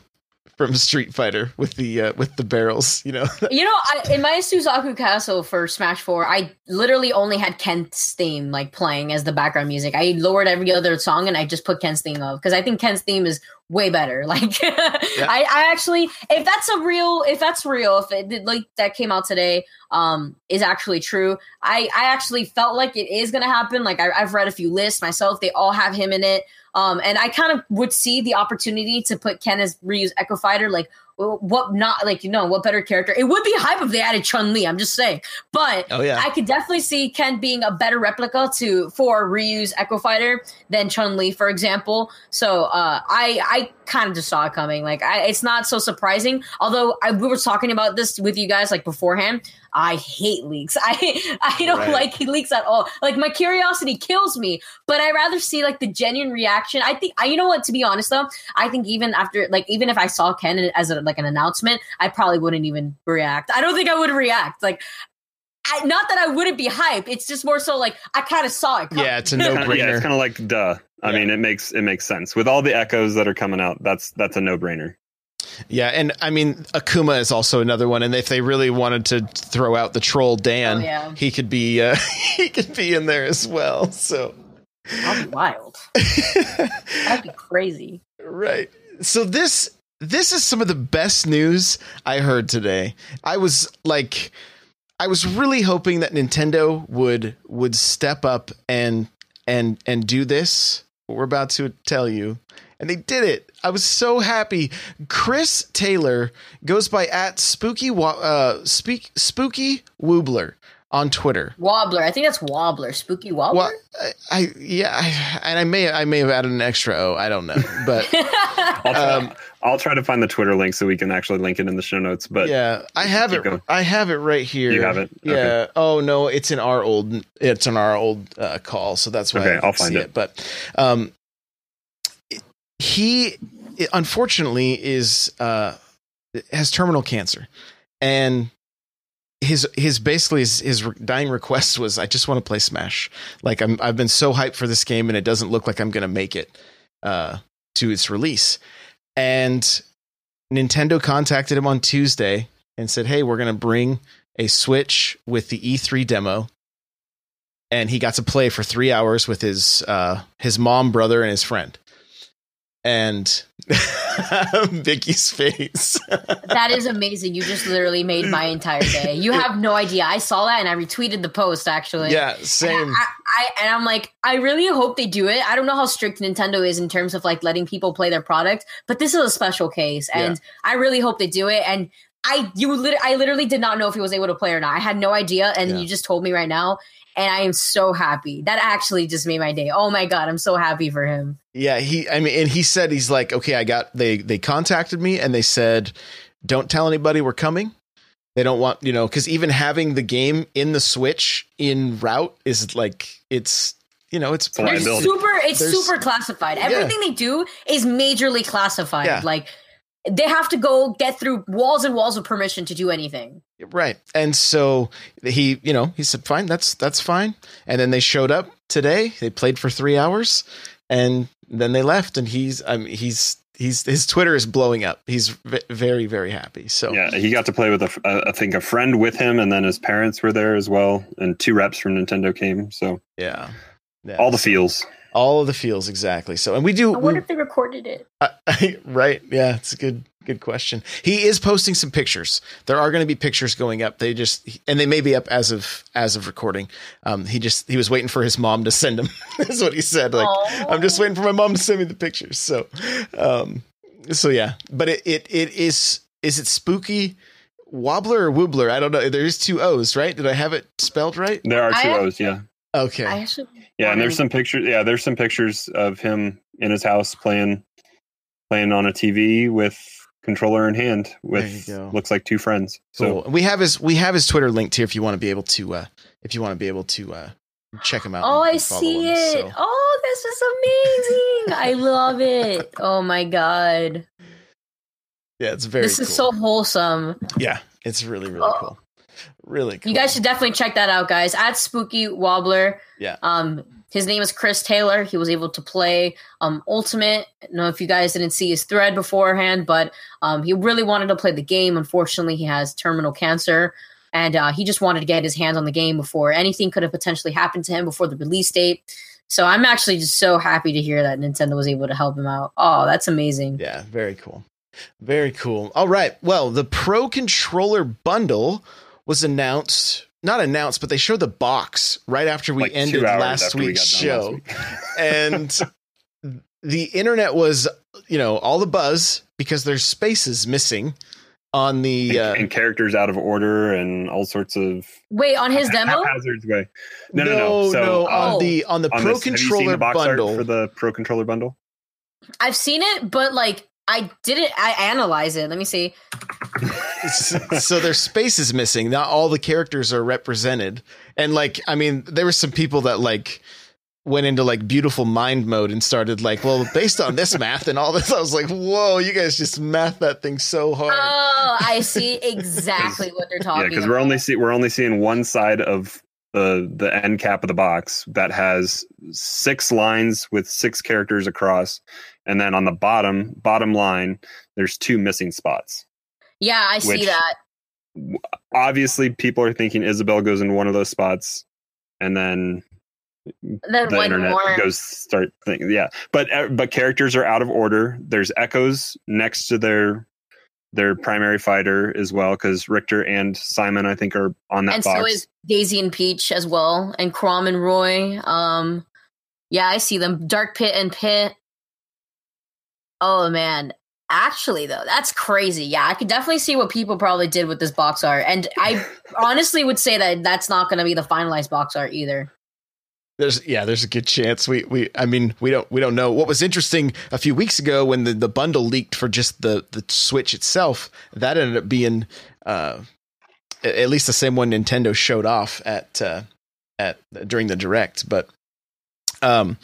from Street Fighter with the uh, with the barrels. You know, You know, I, in my Suzaku Castle for Smash Four, I literally only had Ken's theme like playing as the background music. I lowered every other song and I just put Ken's theme up because I think Ken's theme is way better. Like, I, I actually, if that's a real, if that's real, if it did, like that came out today, um, is actually true. I I actually felt like it is gonna happen. Like I, I've read a few lists myself; they all have him in it. Um, and I kind of would see the opportunity to put Ken as Ryu's Echo Fighter. Like, what not like you know what better character? It would be hype if they added Chun Li. I'm just saying, but oh yeah, I could definitely see Ken being a better replica to for Ryu's Echo Fighter than Chun Li, for example. So uh, I I kind of just saw it coming. Like I, it's not so surprising. Although I, we were talking about this with you guys like beforehand. I hate leaks. I I don't Right. like leaks at all. Like my curiosity kills me, but I rather see like the genuine reaction. I think I you know what to be honest though, I think even after like even if I saw Ken as a, like an announcement, I probably wouldn't even react. I don't think I would react. Like I, not that I wouldn't be hyped. It's just more so like I kind of saw it. coming. yeah, it's a no Kinda- yeah, brainer. it's kind of like duh. I Yeah. mean, it makes it makes sense with all the echoes that are coming out. That's that's a no brainer. Yeah, and I mean Akuma is also another one. And if they really wanted to throw out the troll Dan, Oh, yeah. he could be uh, he could be in there as well. So That'd be wild. That'd be crazy. right. So this this is some of the best news I heard today. I was like I was really hoping that Nintendo would would step up and and and do this. What we're about to tell you. And they did it. I was so happy. Chris Taylor goes by at spooky Wa- uh speak spooky woobler on Twitter. Wobbler. I think that's Wobbler. Spooky Wobbler. Well, I, I yeah, I, and I may I may have added an extra O. I don't know, but I'll try, Um, I'll try to find the Twitter link so we can actually link it in the show notes. But yeah, I have it. going. I have it right here. You have it? Yeah. Okay. Oh no, it's in our old. It's in our old uh, call, so that's why Okay, I I'll find see it. But um, he unfortunately is uh has terminal cancer, and his his basically his, his dying request was, "I just want to play Smash. Like I'm I've been so hyped for this game, and it doesn't look like I'm going to make it uh, to its release." And Nintendo contacted him on Tuesday and said, "Hey, we're going to bring a Switch with the E3 demo." And he got to play for three hours with his uh, his mom, brother, and his friend and Vicky's face. that is amazing. You just literally made my entire day. You have no idea. I saw that and I retweeted the post actually. Yeah, same. And I, I, and I'm like, I really hope they do it. I don't know how strict Nintendo is in terms of like letting people play their product, but this is a special case, and yeah. I really hope they do it. And I you lit- I literally did not know if he was able to play or not. I had no idea, and yeah. you just told me right now, and I am so happy. That actually just made my day. Oh my god, I'm so happy for him. Yeah, he I mean and he said he's like, "Okay, I got they they contacted me and they said, "Don't tell anybody we're coming." They don't want, you know, cuz even having the game in the Switch in route is like it's you know, it's, it's super it's There's, super classified. Everything yeah. they do is majorly classified. Yeah. Like they have to go get through walls and walls of permission to do anything. Right. And so he, you know, he said, fine, that's, that's fine. And then they showed up today. They played for three hours and then they left and he's, I mean, he's, he's, his Twitter is blowing up. He's v- very, very happy. So yeah, he got to play with a, a, I think a friend with him and then his parents were there as well. And two reps from Nintendo came. So yeah, yeah all the feels all of the feels exactly. So and we do i wonder we, if they recorded it. Uh, right yeah it's a good good question. He is posting some pictures. There are going to be pictures going up. They just and they may be up as of as of recording. Um he just he was waiting for his mom to send him is what he said like Aww. i'm just waiting for my mom to send me the pictures. So um so yeah. But it it, it is is it spooky wobbler or woobler i don't know. There's two o's right? Did i have it spelled right? There are two o's yeah. Okay. I actually yeah, and there's some pictures. Yeah, there's some pictures of him in his house playing playing on a TV with controller in hand with looks like two friends. So cool. we have his we have his Twitter linked here if you want to be able to uh if you want to be able to uh check him out. Oh, I see him, it. So. Oh, this is amazing. I love it. Oh my god. Yeah, it's very This cool. is so wholesome. Yeah, it's really really oh. cool really cool. You guys should definitely check that out, guys. At Spooky Wobbler. Yeah. Um, his name is Chris Taylor. He was able to play um, Ultimate. I don't know if you guys didn't see his thread beforehand, but um, he really wanted to play the game. Unfortunately, he has terminal cancer, and uh, he just wanted to get his hands on the game before anything could have potentially happened to him before the release date. So I'm actually just so happy to hear that Nintendo was able to help him out. Oh, that's amazing. Yeah, very cool. Very cool. All right. Well, the Pro Controller bundle was announced not announced, but they showed the box right after we like ended last week's show. Last week. and the internet was, you know, all the buzz because there's spaces missing on the and, uh, and characters out of order and all sorts of wait on his demo hazards way. No, no, no. So no, on the on the on Pro this, Controller the bundle for the Pro Controller bundle. I've seen it, but like I didn't. I analyze it. Let me see. so their space is missing. Not all the characters are represented, and like, I mean, there were some people that like went into like beautiful mind mode and started like, well, based on this math and all this, I was like, whoa, you guys just math that thing so hard. Oh, I see exactly what they're talking. Yeah, because we're only see we're only seeing one side of the the end cap of the box that has six lines with six characters across and then on the bottom bottom line there's two missing spots. Yeah i see that. obviously people are thinking isabelle goes in one of those spots and then then the internet more. goes start thinking yeah. But uh, but characters are out of order. There's echoes next to their their primary fighter as well because richter and simon i think are on that and box. so is daisy and peach as well and Chrom and roy um yeah i see them. Dark pit and pit Oh man. Actually though, that's crazy. Yeah, I could definitely see what people probably did with this box art. And I honestly would say that that's not going to be the finalized box art either. There's yeah, there's a good chance we we I mean, we don't we don't know. What was interesting a few weeks ago when the the bundle leaked for just the the Switch itself, that ended up being uh at least the same one Nintendo showed off at uh at during the direct, but um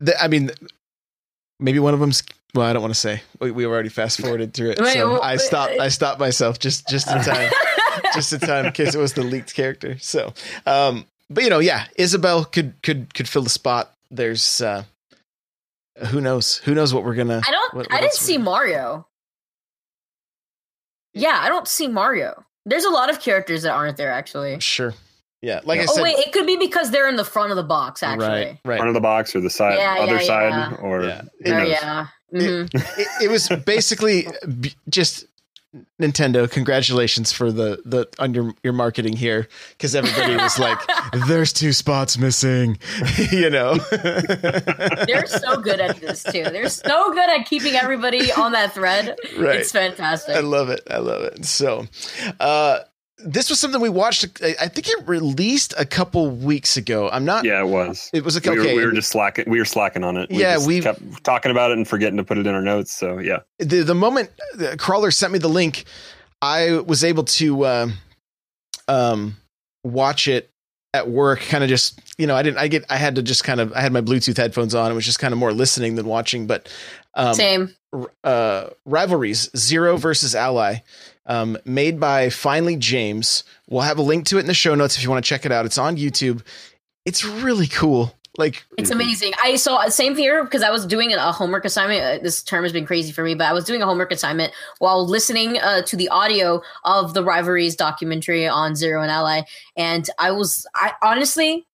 the, I mean maybe one of them's Well, I don't want to say. We, we've already fast forwarded through it, Wait, so wait, I stopped. I stopped myself just just in time, just in time in case it was the leaked character. So, um, but you know, yeah, Isabelle could could could fill the spot. There's uh, who knows? Who knows what we're gonna? I don't. what- I didn't see Mario. Yeah, I don't see Mario. There's a lot of characters that aren't there actually. Sure. Yeah, like I said. oh wait, it could be because they're in the front of the box. Actually, right, right. Front of the box or the side, Yeah, other yeah, side, yeah. or Yeah. who Oh knows? yeah. Mhm. it, it was basically b- just Nintendo. Congratulations for the the on your your marketing here because everybody was like, "There's two spots missing," you know. They're so good at this too. They're so good at keeping everybody on that thread. Right. It's fantastic. I love it. I love it. So, uh, this was something we watched. I I think it released a couple weeks ago. I'm not. Yeah, it was. It was a, We, okay. were, we were just slacking. We were slacking on it. We Yeah, we- kept talking about it and forgetting to put it in our notes. So yeah, the the moment the crawler sent me the link, I was able to um, um, watch it at work. Kind of just you know, I didn't. I get. I had to just kind of. I had my Bluetooth headphones on. It was just kind of more listening than watching. But um, Same. r- uh, rivalries zero versus ally. Um, made by Finally James. We'll have a link to it in the show notes if you want to check it out. It's on YouTube. It's really cool. Like It's amazing. I saw same here because I was doing a homework assignment. Uh, This term has been crazy for me, but I was doing a homework assignment while listening uh, to the audio of the rivalries documentary on Zero and Ally, and I was, I honestly,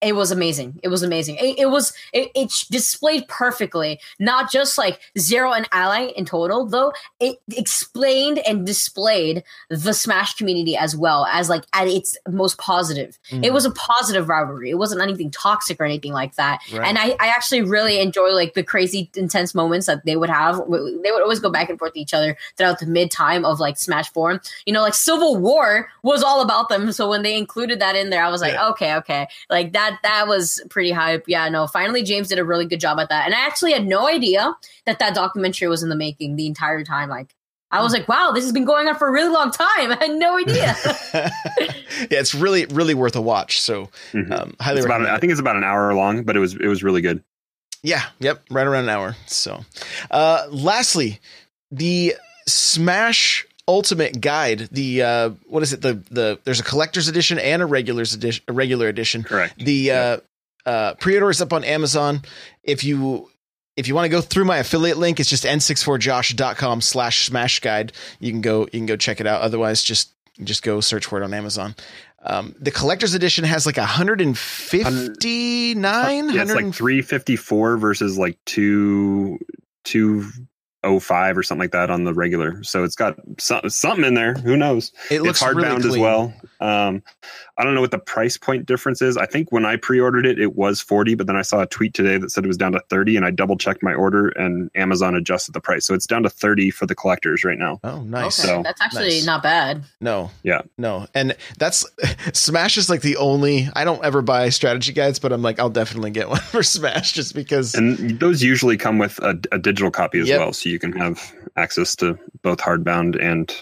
it was amazing. It was amazing. It, it was, it, it displayed perfectly, not just like Zero and Ally in total, though. It explained and displayed the Smash community as well as like at its most positive. Mm. It was a positive rivalry. It wasn't anything toxic or anything like that. Right. And I, I actually really enjoy like the crazy intense moments that they would have. They would always go back and forth with each other throughout the mid time of like Smash Four. You know, like Civil War was all about them. So when they included that in there, I was like, Yeah. okay, okay, like that. That was pretty hype. Yeah, no. Finally, James did a really good job at that. And I actually had no idea that that documentary was in the making the entire time. Like. I was like, wow, this has been going on for a really long time. I had no idea. yeah, it's really really worth a watch. So Mhm. um, highly it's about. recommend. I think it's about an hour long, but it was it was really good. Yeah, yep, right around an hour. So, uh, lastly, the Smash Ultimate Guide. The uh, what is it? The the there's a collector's edition and a regular's edition. A regular edition. Correct. The uh, uh, pre-order is up on Amazon. If you if you want to go through my affiliate link, it's just n64josh.com slash smash guide. You can go you can go check it out. Otherwise, just just go search for it on Amazon. Um, the collector's edition has like 159 yeah, it's like three fifty four versus like two two oh five or something like that on the regular. So it's got some, something in there. Who knows? It looks it's hardbound really as well. Um, I don't know what the price point difference is. I think when I pre-ordered it, it was 40, but then I saw a tweet today that said it was down to 30 and I double checked my order and Amazon adjusted the price. So it's down to 30 for the collectors right now. Oh, nice. okay, So- that's actually Nice. not bad. No. Yeah. No. And that's Smash is like the only I don't ever buy strategy guides, but I'm like, I'll definitely get one for Smash just because And those usually come with a, a digital copy as Yep. well. So you can have access to both hardbound and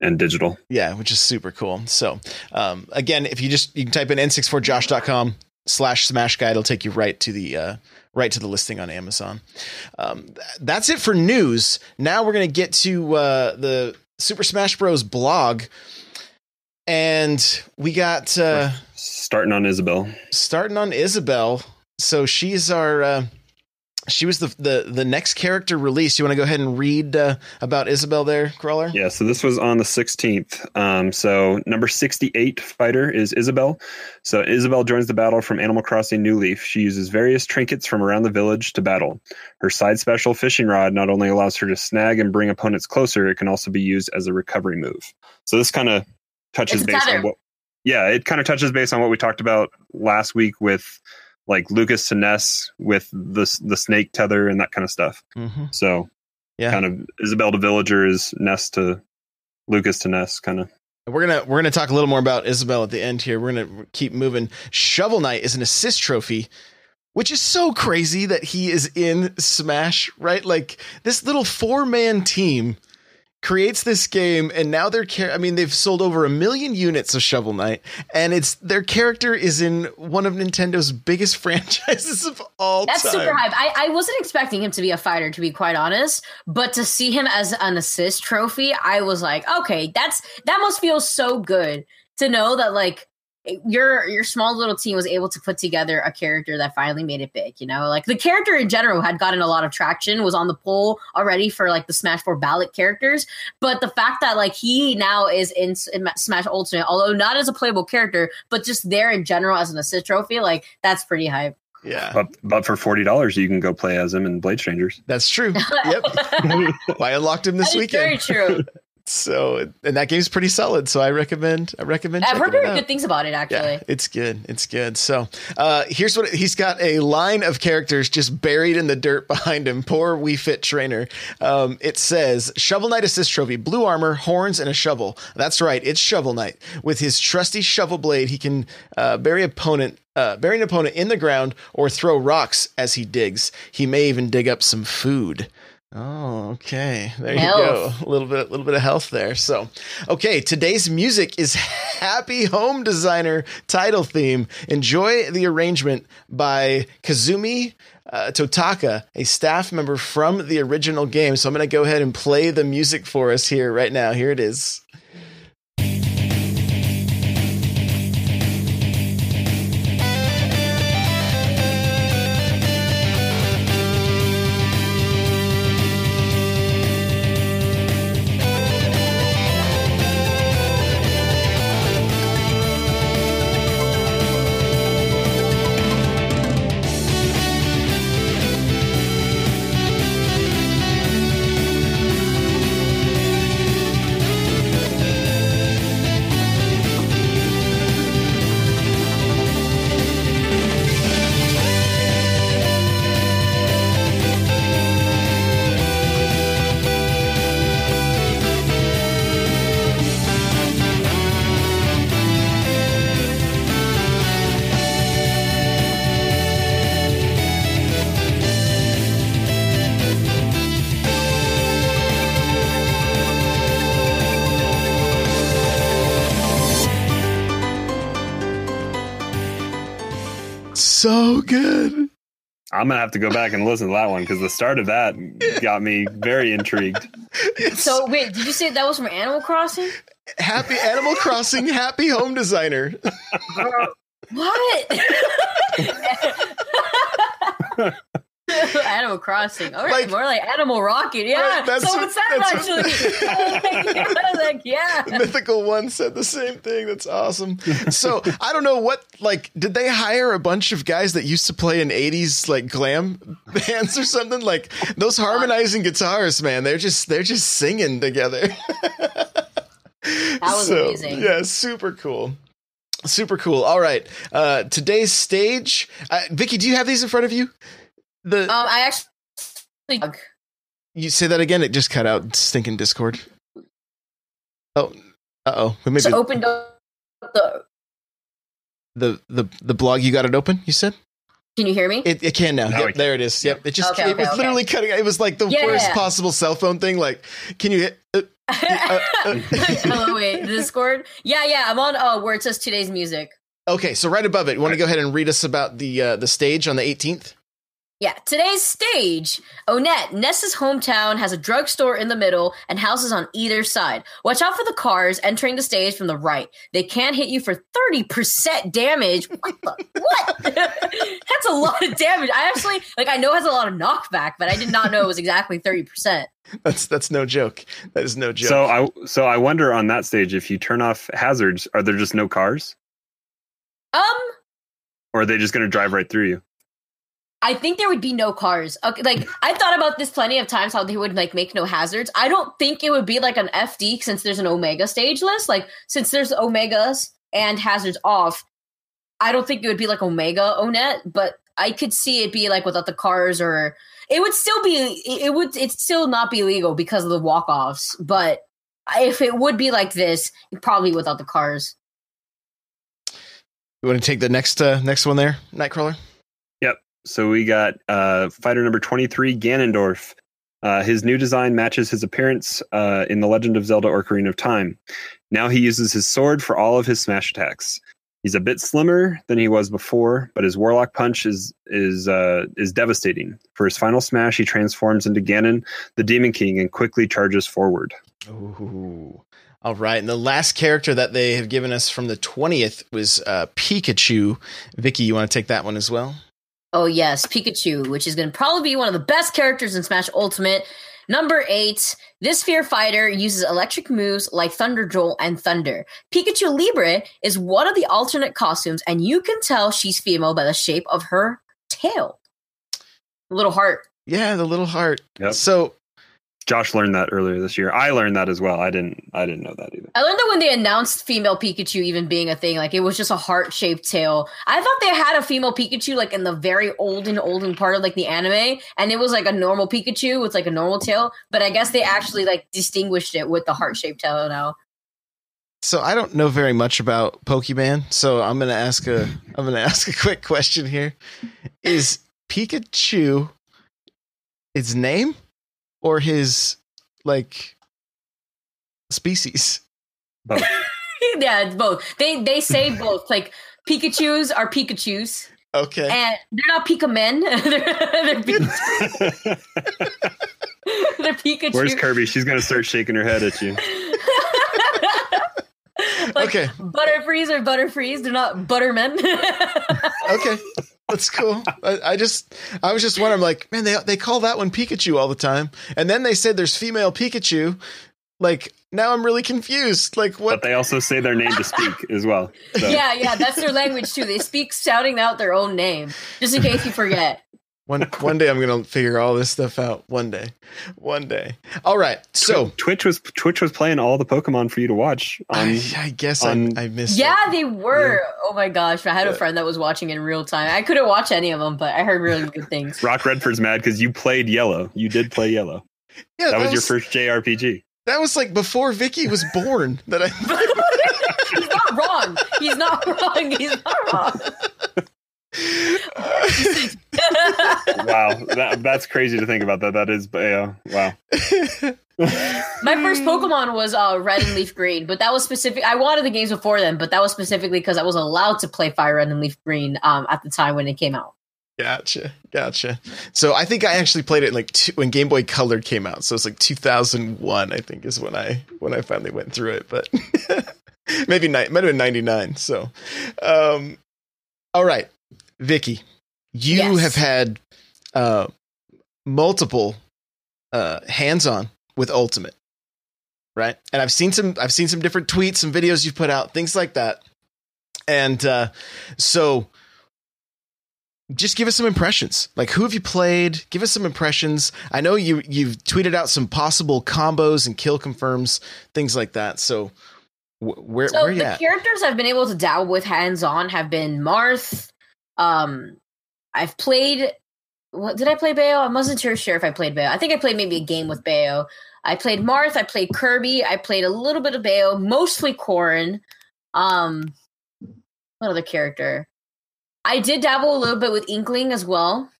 and digital. yeah, which is super cool. So um again, if you just you can type in n64josh.com slash smash guide, it'll take you right to the uh right to the listing on Amazon. Um th- that's it for news. Now we're gonna get to uh the Super Smash Bros blog. And we got uh Starting on Isabelle. starting on Isabelle. So she's our uh, she was the, the the next character released. You want to go ahead and read uh, about Isabelle there, Crawler? Yeah, so this was on the 16th. Um, so number 68 fighter is Isabelle. So Isabelle joins the battle from Animal Crossing New Leaf. She uses various trinkets from around the village to battle. Her side special fishing rod not only allows her to snag and bring opponents closer, it can also be used as a recovery move. So this kind of touches It's a base on what Yeah, it kind of touches base on what we talked about last week with like Lucas to Ness with the the snake tether and that kind of stuff. Mm-hmm. So Yeah. kind of Isabelle to Villager is Ness to Lucas to Ness kind of. We're gonna we're gonna talk a little more about Isabelle at the end here. We're gonna keep moving. Shovel Knight is an assist trophy, which is so crazy that he is in Smash, right? Like this little four man team creates this game, and now their char- I mean, they've sold over a million units of Shovel Knight, and it's their character is in one of Nintendo's biggest franchises of all That's time. super hype. I, I wasn't expecting him to be a fighter, to be quite honest, but to see him as an assist trophy, I was like, okay, that's that must feel so good to know that like your your small little team was able to put together a character that finally made it big. You know, like the character in general had gotten a lot of traction, was on the poll already for like the Smash Four ballot characters, but the fact that like he now is in, in Smash Ultimate, although not as a playable character, but just there in general as an assist trophy, like that's pretty hype. Yeah, But but for forty dollars, you can go play as him in Blade Strangers. that's true. Yep, I unlocked him this That is weekend. very true. So, and that game's pretty solid. So I recommend. I recommend. I've heard very good things about it, actually. Yeah, it's good. It's good. So, uh, here's what he's got a line of characters just buried in the dirt behind him. Poor Wii Fit trainer. Um, it says Shovel Knight assist trophy, blue armor, horns, and a shovel. That's right. It's Shovel Knight. With his trusty shovel blade, he can uh, bury opponent. Uh, bury an opponent in the ground or throw rocks as he digs. He may even dig up some food. Oh, okay. There you go. A little bit, a little bit of health there. So, okay. Today's music is "Happy Home Designer" title theme. Enjoy the arrangement by Kazumi uh, Totaka, a staff member from the original game. So, I'm going to go ahead and play the music for us here right now. Here it is. So good. I'm gonna have to go back and listen to that one because the start of that got me very intrigued. So wait, did you say that was from Animal Crossing? happy Animal Crossing, Happy Home Designer. What? Animal Crossing. All right, Like- more like Animal Rocket. Yeah. That's so what- it's that that's what- actually. oh god! Like yeah. Mythical One said the same thing. That's awesome. So I don't know what like did they hire a bunch of guys that used to play in '80s like glam bands or something? Like those harmonizing guitars, man. They're just they're just singing together. That was amazing. Yeah, super cool. Super cool. All right. Uh today's stage. Uh, Vicky, do you have these in front of you? The Um, I actually. you say that again. It just cut out. Stinking Discord. Oh, uh oh. Maybe Just opened up the. the the the blog you got it open. You said. Can you hear me? It, it can now. Now yep, can. there it is. Yep. It just Okay, it was okay, okay. literally cutting. It was like the Yeah, worst yeah. possible cell phone thing. Like, can you hit? Uh, uh, uh. Hello, wait, Discord. Yeah, yeah, I'm on. Oh, where it says today's music. okay, so right above it, you want to go ahead and read us about the uh, the stage on the 18th? Yeah, today's stage. Onett, Ness's hometown, has a drugstore in the middle and houses on either side. Watch out for the cars entering the stage from the right. They can hit you for 30% damage. What the? What? That's a lot of damage. I actually, like, I know it has a lot of knockback, but I did not know it was exactly 30%. That's that's no joke. That is no joke. So I so I wonder on that stage if you turn off hazards, are there just no cars, Um, or are they just going to drive right through you? I think there would be no cars. Okay, like I thought about this plenty of times how they would like make no hazards. I don't think it would be like an FD since there's an Omega stage list. Like since there's Omegas and hazards off, I don't think it would be like Omega Onett, but I could see it be like without the cars or it would still be it would it still not be legal because of the walk offs. But if it would be like this, probably without the cars. you want to take the next uh, next one there, Nightcrawler? So we got uh, fighter number 23, Ganondorf. Uh, his new design matches his appearance uh, in The Legend of Zelda Ocarina of Time. Now he uses his sword for all of his smash attacks. He's a bit slimmer than he was before, but his Warlock Punch is is uh, is devastating. For his final smash, he transforms into Ganon, the Demon King, and quickly charges forward. Ooh. All right. And the last character that they have given us from the 20th was uh, Pikachu. Vicky, you want to take that one as well? Oh, yes. Pikachu, which is going to probably be one of the best characters in Smash Ultimate. Number eight, this Sphere Fighter uses electric moves like Thunder Jolt and Thunder. Pikachu Libre is one of the alternate costumes, and you can tell she's female by the shape of her tail. Little heart. Yeah, the little heart. Yep. So Josh learned that earlier this year. I learned that as well. I didn't. I didn't know that either. I learned that when they announced female Pikachu even being a thing, like it was just a heart shaped tail. I thought they had a female Pikachu like in the very old olden, olden part of like the anime, and it was like a normal Pikachu with like a normal tail. But I guess they actually like distinguished it with the heart shaped tail now. So I don't know very much about Pokemon, so I'm gonna ask a I'm gonna ask a quick question here. Is Pikachu its name or his like species? Both. yeah, it's both. They they say both. Like Pikachu's are Pikachu's. Okay. And they're not Pika men. they're, they're, Pikachu. they're Pikachu. Where's Kirby? She's gonna start shaking her head at you. like, Okay. Butterfrees or Butterfrees. They're not Buttermen. okay. That's cool. I, I just I was just wondering, like, man, they they call that one Pikachu all the time, and then they said there's female Pikachu. Like now, I'm really confused. Like, what? But they also say their name to speak as well. So. yeah, yeah, that's their language too. They speak shouting out their own name, just in case you forget. One one day I'm gonna figure all this stuff out. One day, one day. All right. So Twitch was Twitch was playing all the Pokemon for you to watch. On, I, I guess on- I I missed. Yeah, it. they were. Oh my gosh, I had a friend that was watching in real time. I couldn't watch any of them, but I heard really good things. Rock Redford's mad because you played Yellow. You did play Yellow. Yeah, That was your first JRPG. That was like before Vicky was born. That I. He's not wrong. He's not wrong. He's not wrong. Wow, that, that's crazy to think about. That that is, yeah, wow. My first Pokemon was uh, Red and Leaf Green, but that was specific. I wanted the games before then, but that was specifically because I was allowed to play Fire Red and Leaf Green um, at the time when it came out. Gotcha, gotcha. So I think I actually played it like two, when Game Boy Color came out. So it's like 2001, I think, is when I when I finally went through it. But maybe ni- might have been 99. So, um, all right, Vicky, you Yes. have had uh, multiple uh, hands-on with Ultimate, right? And I've seen some I've seen some different tweets, some videos you've put out, things like that. And uh, so just give us some impressions. Like who have you played? Give us some impressions. I know you you've tweeted out some possible combos and kill confirms, things like that. So wh- where So where the at? characters I've been able to dabble with hands on have been Marth. Um, I've played. What did I play Bayo? I wasn't sure sure if I played Bayo. I think I played maybe a game with Bayo. I played Marth. I played Kirby. I played a little bit of Bayo, mostly Corrin. Um, what other character? I did dabble a little bit with Inkling as well.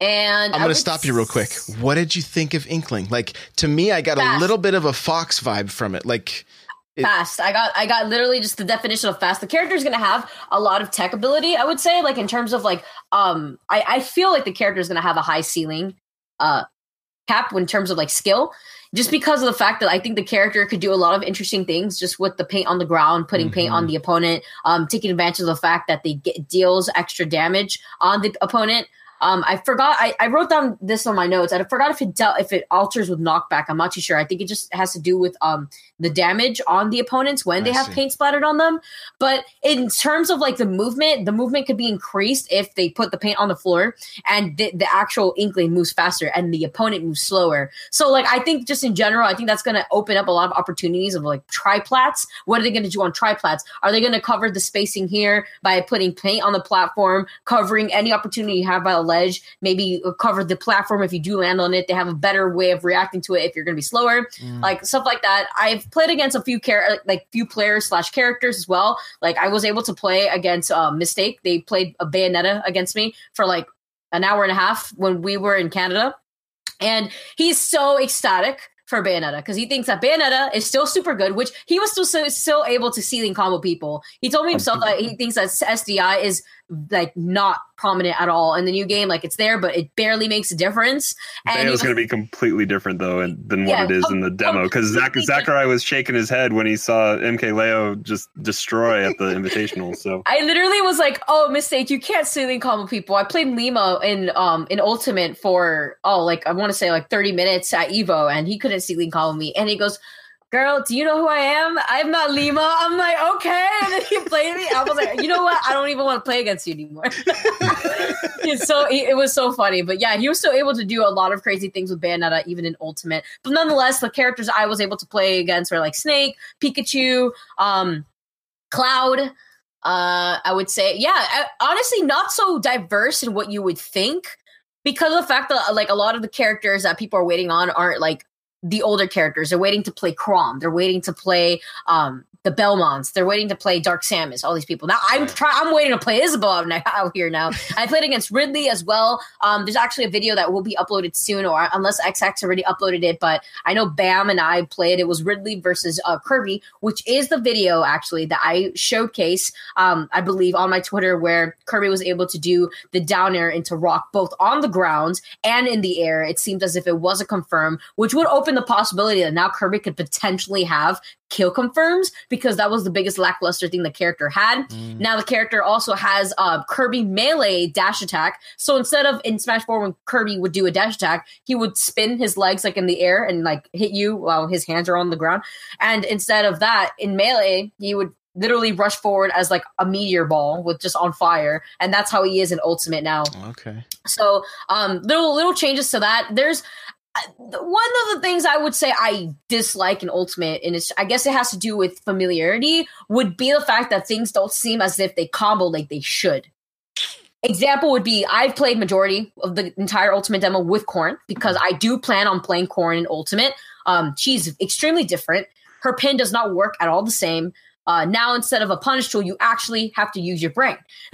And I'm going to stop you real quick. What did you think of Inkling? Like to me, I got a little bit of a Fox vibe from it. Like It- fast. I got I got literally just the definition of fast. The character is gonna have a lot of tech ability, I would say, like in terms of like um I, I feel like the character is gonna have a high ceiling uh cap in terms of like skill. Just because of the fact that I think the character could do a lot of interesting things just with the paint on the ground, putting paint on the opponent, um, taking advantage of the fact that they get deals extra damage on the opponent. Um, I forgot. I, I wrote down this on my notes. I forgot if it dealt if it alters with knockback. I'm not too sure. I think it just has to do with um the damage on the opponents when they I have see. paint splattered on them. But in terms of like the movement, the movement could be increased if they put the paint on the floor and the, the actual inkling moves faster and the opponent moves slower. So like I think just in general, I think that's going to open up a lot of opportunities of like triplats. What are they going to do on triplats? Are they going to cover the spacing here by putting paint on the platform, covering any opportunity you have by a ledge? Maybe cover the platform if you do land on it. They have a better way of reacting to it if you're going to be slower mm, like stuff like that. I've played against a few char- like few players slash characters as well. Like I was able to play against uh, Mistake. They played a Bayonetta against me for like an hour and a half when we were in Canada. And he's so ecstatic for Bayonetta because he thinks that Bayonetta is still super good, which he was still so, still able to ceiling combo people. He told me himself that he thinks that SDI is like not prominent at all in the new game. Like it's there, but it barely makes a difference. And was going to be completely different though than what yeah, it is com- in the demo because Zach Zachary was shaking his head when he saw MKLeo just destroy at the Invitational. So I literally was like, "Oh, mistake! You can't ceiling combo people." I played Lima in um in Ultimate for oh like I want to say like thirty minutes at Evo, and he couldn't ceiling combo me, and he goes girl, do you know who I am? I'm not Lima. I'm like, okay. And then he played me. I was like, you know what? I don't even want to play against you anymore. it's so it was so funny. But yeah, he was still able to do a lot of crazy things with Bayonetta, even in Ultimate. But nonetheless, the characters I was able to play against were like Snake, Pikachu, um, Cloud. Uh, I would say, yeah, I, honestly, not so diverse in what you would think because of the fact that like a lot of the characters that people are waiting on aren't like the older characters. They're waiting to play Chrom. They're waiting to play um, the Belmonts. They're waiting to play Dark Samus. All these people. Now I'm try- I'm waiting to play Isabelle out here now. I played against Ridley as well. Um, there's actually a video that will be uploaded soon, or unless XX already uploaded it. But I know Bam and I played. It was Ridley versus uh, Kirby, which is the video actually that I showcase. Um, I believe on my Twitter where Kirby was able to do the down air into rock both on the ground and in the air. It seemed as if it was a confirm, which would open the possibility that now Kirby could potentially have kill confirms because that was the biggest lackluster thing the character had. Mm. Now the character also has uh, Kirby melee dash attack. So instead of in Smash 4 when Kirby would do a dash attack, he would spin his legs like in the air and like hit you while his hands are on the ground. And instead of that, in melee, he would literally rush forward as like a meteor ball with just on fire and that's how he is in ultimate now okay so um little little changes to that there's one of the things I would say I dislike in Ultimate, and it's I guess it has to do with familiarity, would be the fact that things don't seem as if they combo like they should. Example would be I've played majority of the entire Ultimate demo with Corrin because I do plan on playing Corrin in Ultimate. Um, she's extremely different. Her pin does not work at all the same. Uh, now instead of a punish tool, you actually have to use your brain.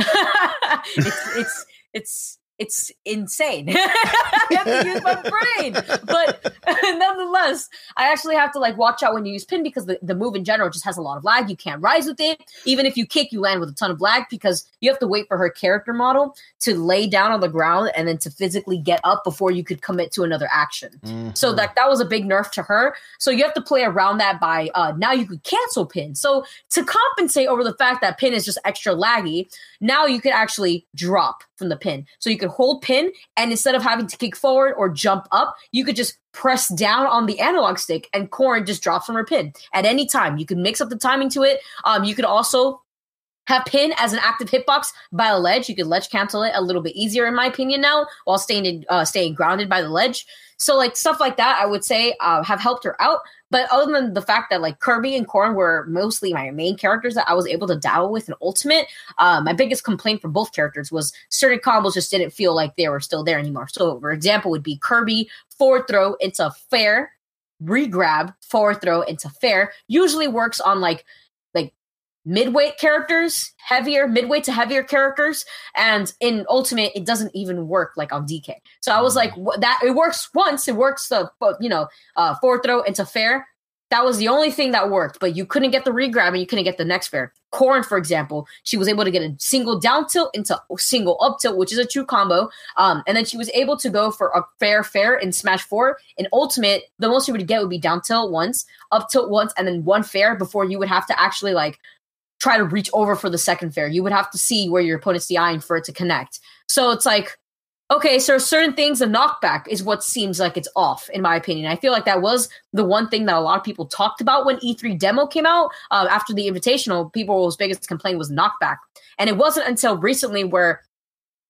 it's it's it's it's insane. I have to use my brain. But nonetheless, I actually have to like watch out when you use pin because the, the move in general just has a lot of lag. You can't rise with it. Even if you kick, you land with a ton of lag because you have to wait for her character model to lay down on the ground and then to physically get up before you could commit to another action. Mm-hmm. So that that was a big nerf to her. So you have to play around that by uh now you could cancel pin. So to compensate over the fact that pin is just extra laggy, now you could actually drop from the pin. So you could hold pin, and instead of having to kick forward or jump up, you could just press down on the analog stick, and Corrin just drops from her pin at any time. You could mix up the timing to it. Um, you could also have pin as an active hitbox by a ledge. You could ledge cancel it a little bit easier, in my opinion, now while staying in, uh, staying grounded by the ledge. So like stuff like that, I would say uh, have helped her out. But other than the fact that like Kirby and Corrin were mostly my main characters that I was able to dabble with in Ultimate, uh, my biggest complaint for both characters was certain combos just didn't feel like they were still there anymore. So, for example, would be Kirby forward throw into fair, regrab, forward throw into fair. Usually works on like midweight characters, heavier midweight to heavier characters, and in Ultimate it doesn't even work like on DK. So I was like, that it works once, it works the you know uh, forward throw into fair. That was the only thing that worked, but you couldn't get the regrab and you couldn't get the next fair. Corrin, for example, she was able to get a single down tilt into single up tilt, which is a true combo. Um, and then she was able to go for a fair fair in Smash 4. In Ultimate, the most you would get would be down tilt once, up tilt once, and then one fair before you would have to actually like try to reach over for the second fair. You would have to see where your opponent's DIing for it to connect. So it's like, okay, so certain things, a knockback is what seems like it's off, in my opinion. I feel like that was the one thing that a lot of people talked about when E3 demo came out. Uh, after the Invitational, people's biggest complaint was knockback. And it wasn't until recently where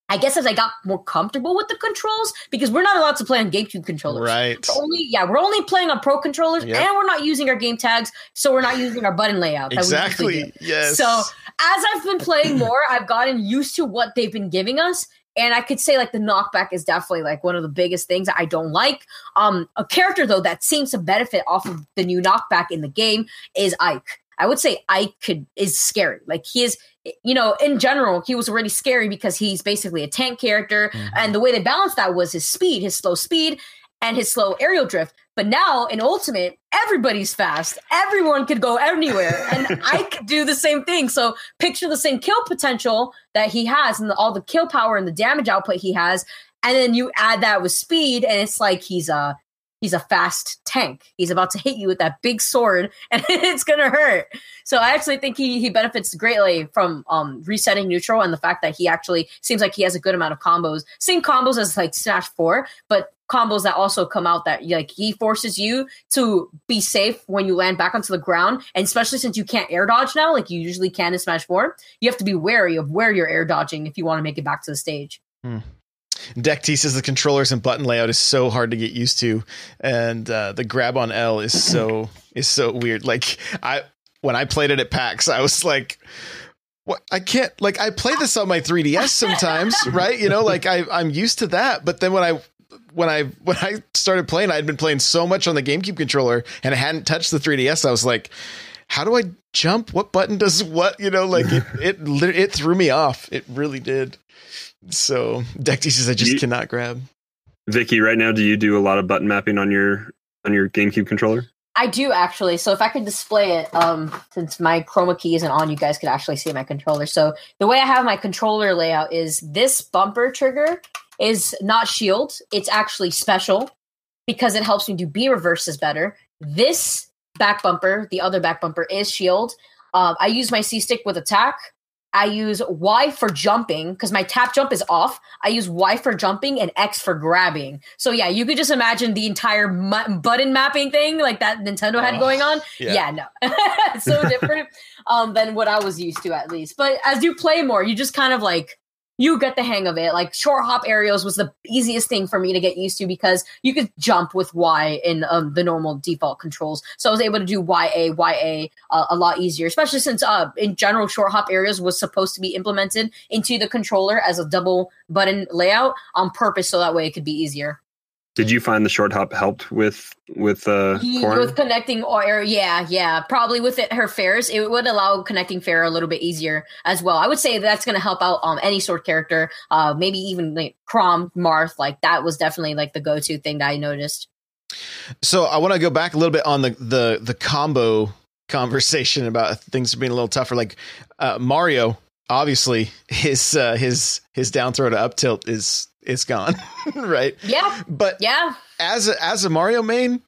I guess as I got more comfortable with the controls, because we're not allowed to play on GameCube controllers. Right. We're only yeah, we're only playing on Pro controllers, yep. and we're not using our game tags, so we're not using our button layout. Exactly. Yes. So as I've been playing more, I've gotten used to what they've been giving us. And I could say like the knockback is definitely like one of the biggest things I don't like. Um, a character though that seems to benefit off of the new knockback in the game is Ike. I would say Ike could is scary. Like he is, you know, in general, he was already scary because he's basically a tank character, mm-hmm. and the way they balanced that was his speed, his slow speed, and his slow aerial drift. But now in Ultimate, everybody's fast. Everyone could go anywhere, and I could do the same thing. So picture the same kill potential that he has, and the, all the kill power and the damage output he has, and then you add that with speed, and it's like he's a he's a fast tank. He's about to hit you with that big sword, and it's gonna hurt. So I actually think he he benefits greatly from um, resetting neutral and the fact that he actually seems like he has a good amount of combos. Same combos as like Smash Four, but combos that also come out that like he forces you to be safe when you land back onto the ground and especially since you can't air dodge now like you usually can in smash 4 you have to be wary of where you're air dodging if you want to make it back to the stage hmm. Deck T says the controllers and button layout is so hard to get used to, and uh, the grab on L is so is so weird. Like I when I played it at PAX, I was like, "What? I can't like I play this on my 3DS sometimes, right? You know, like I I'm used to that, but then when I when I when I started playing, I had been playing so much on the GameCube controller and I hadn't touched the 3DS. I was like, how do I jump? What button does what? You know, like it it it threw me off. It really did. So Deck T says I just you, cannot grab. Vicky, right now, do you do a lot of button mapping on your on your GameCube controller? I do actually. So if I could display it, um, since my chroma key isn't on, you guys could actually see my controller. So the way I have my controller layout is this bumper trigger is not shield. It's actually special because it helps me do B reverses better. This back bumper, the other back bumper, is shield. Uh, I use my C stick with attack. I use Y for jumping because my tap jump is off. I use Y for jumping and X for grabbing. So yeah, you could just imagine the entire mu- button mapping thing like that Nintendo had oh, going on. Yeah, yeah no, so different um, than what I was used to at least. But as you play more, you just kind of like you get the hang of it. Like short hop aerials was the easiest thing for me to get used to because you could jump with Y in um, the normal default controls. So I was able to do YA, YA uh, a lot easier, especially since uh, in general short hop aerials was supposed to be implemented into the controller as a double button layout on purpose so that way it could be easier. Did you find the short hop helped with with uh Corrin? with connecting or yeah yeah probably with it, her fairs it would allow connecting fair a little bit easier as well. I would say that's going to help out um any sword character, uh maybe even like Chrom Marth, like that was definitely like the go to thing that I noticed. So I want to go back a little bit on the the the combo conversation about things being a little tougher. Like uh, Mario, obviously his uh, his his down throw to up tilt is it's gone, right? Yeah. But yeah, as a, as a Mario main,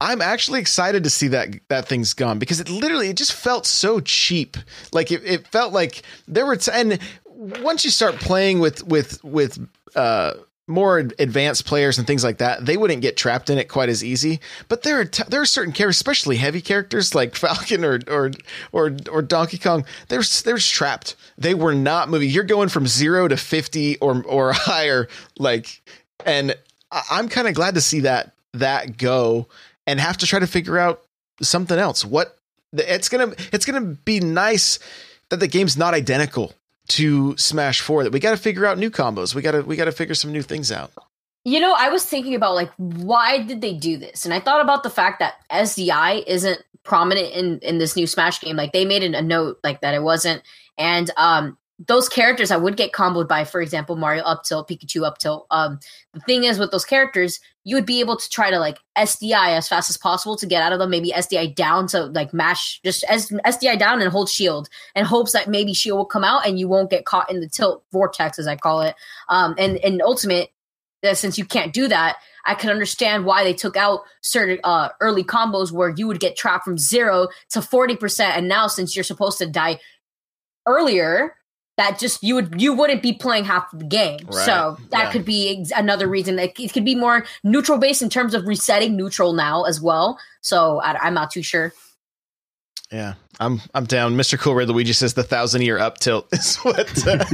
I'm actually excited to see that that thing's gone because it literally it just felt so cheap. Like it, it felt like there were t- and once you start playing with with with uh more advanced players and things like that, they wouldn't get trapped in it quite as easy. But there are t- there are certain characters, especially heavy characters like Falcon or or or or Donkey Kong. They're they're trapped. They were not moving. You're going from zero to fifty or or higher. Like, and I'm kind of glad to see that that go and have to try to figure out something else. What it's gonna it's gonna be nice that the game's not identical to Smash 4 that we got to figure out new combos. We got to we got to figure some new things out. You know, I was thinking about like why did they do this? And I thought about the fact that SDI isn't prominent in in this new Smash game. Like they made a note like that it wasn't and um those characters I would get comboed by, for example, Mario up tilt, Pikachu up tilt. Um, the thing is with those characters, you would be able to try to like SDI as fast as possible to get out of them. Maybe SDI down to like mash just SDI down and hold shield, and hopes that maybe shield will come out and you won't get caught in the tilt vortex, as I call it. Um, and and ultimate, since you can't do that, I can understand why they took out certain uh, early combos where you would get trapped from zero to forty percent, and now since you're supposed to die earlier that just you would you wouldn't be playing half of the game. Right. So that yeah. could be another reason. That it could be more neutral based in terms of resetting neutral now as well. So I, am not too sure. Yeah, I'm I'm down. Mr. Cool Red Luigi says the thousand year up tilt is what. Uh,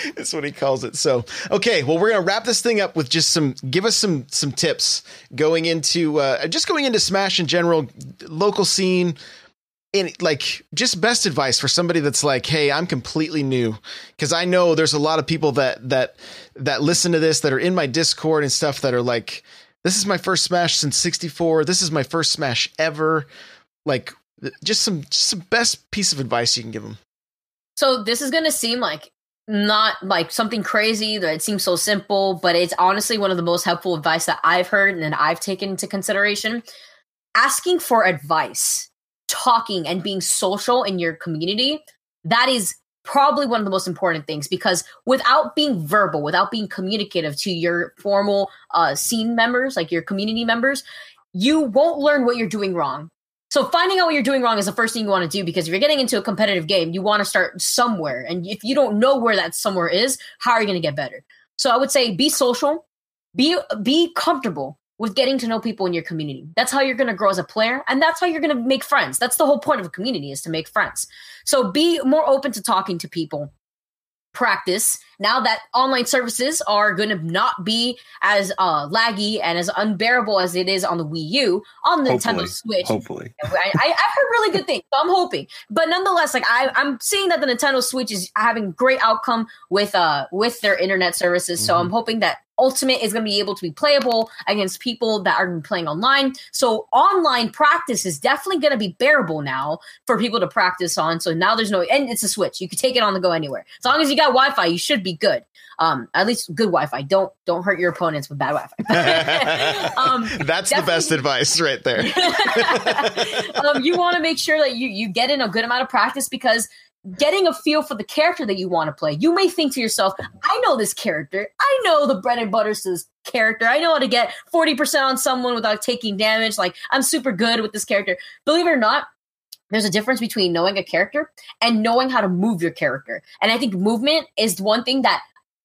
it's what he calls it. So, okay, well, we're gonna wrap this thing up with just some, give us some some tips going into uh, just going into Smash in general, local scene, in like just best advice for somebody that's like hey i'm completely new. Because i know there's a lot of people that that that listen to this that are in my discord and stuff that are like this is my first smash since 64 this is my first smash ever. Like just some just some best piece of advice you can give them so this is to seem like not like something crazy that it seems so simple, but it's honestly one of the most helpful advice that I've heard and then I've taken into consideration. Asking for advice, talking and being social in your community, that is probably one of the most important things because without being verbal, without being communicative to your formal uh, scene members, like your community members, you won't learn what you're doing wrong. So finding out what you're doing wrong is the first thing you want to do because if you're getting into a competitive game, you want to start somewhere. And if you don't know where that somewhere is, how are you going to get better? So I would say be social, be be comfortable with getting to know people in your community. That's how you're going to grow as a player and that's how you're going to make friends. That's the whole point of a community is to make friends. So be more open to talking to people practice now that online services are going to not be as uh, laggy and as unbearable as it is on the Wii U on the Hopefully. Nintendo Switch. Hopefully. I, I, I've heard really good things, so I'm hoping. But nonetheless, like I, I'm seeing that the Nintendo Switch is having great outcome with uh with their internet services. So I'm hoping that Ultimate is going to be able to be playable against people that are playing online. So online practice is definitely going to be bearable now for people to practice on. So now there's no and it's a Switch. You can take it on the go anywhere. As long as you got Wi-Fi, you should be good. Um, at least good Wi-Fi. Don't don't hurt your opponents with bad Wi-Fi. um, That's the best advice right there. um, you want to make sure that you you get in a good amount of practice because getting a feel for the character that you want to play. You may think to yourself, I know this character. I know the bread and butter to this character. I know how to get 40% on someone without taking damage. Like I'm super good with this character. Believe it or not, there's a difference between knowing a character and knowing how to move your character. And I think movement is one thing that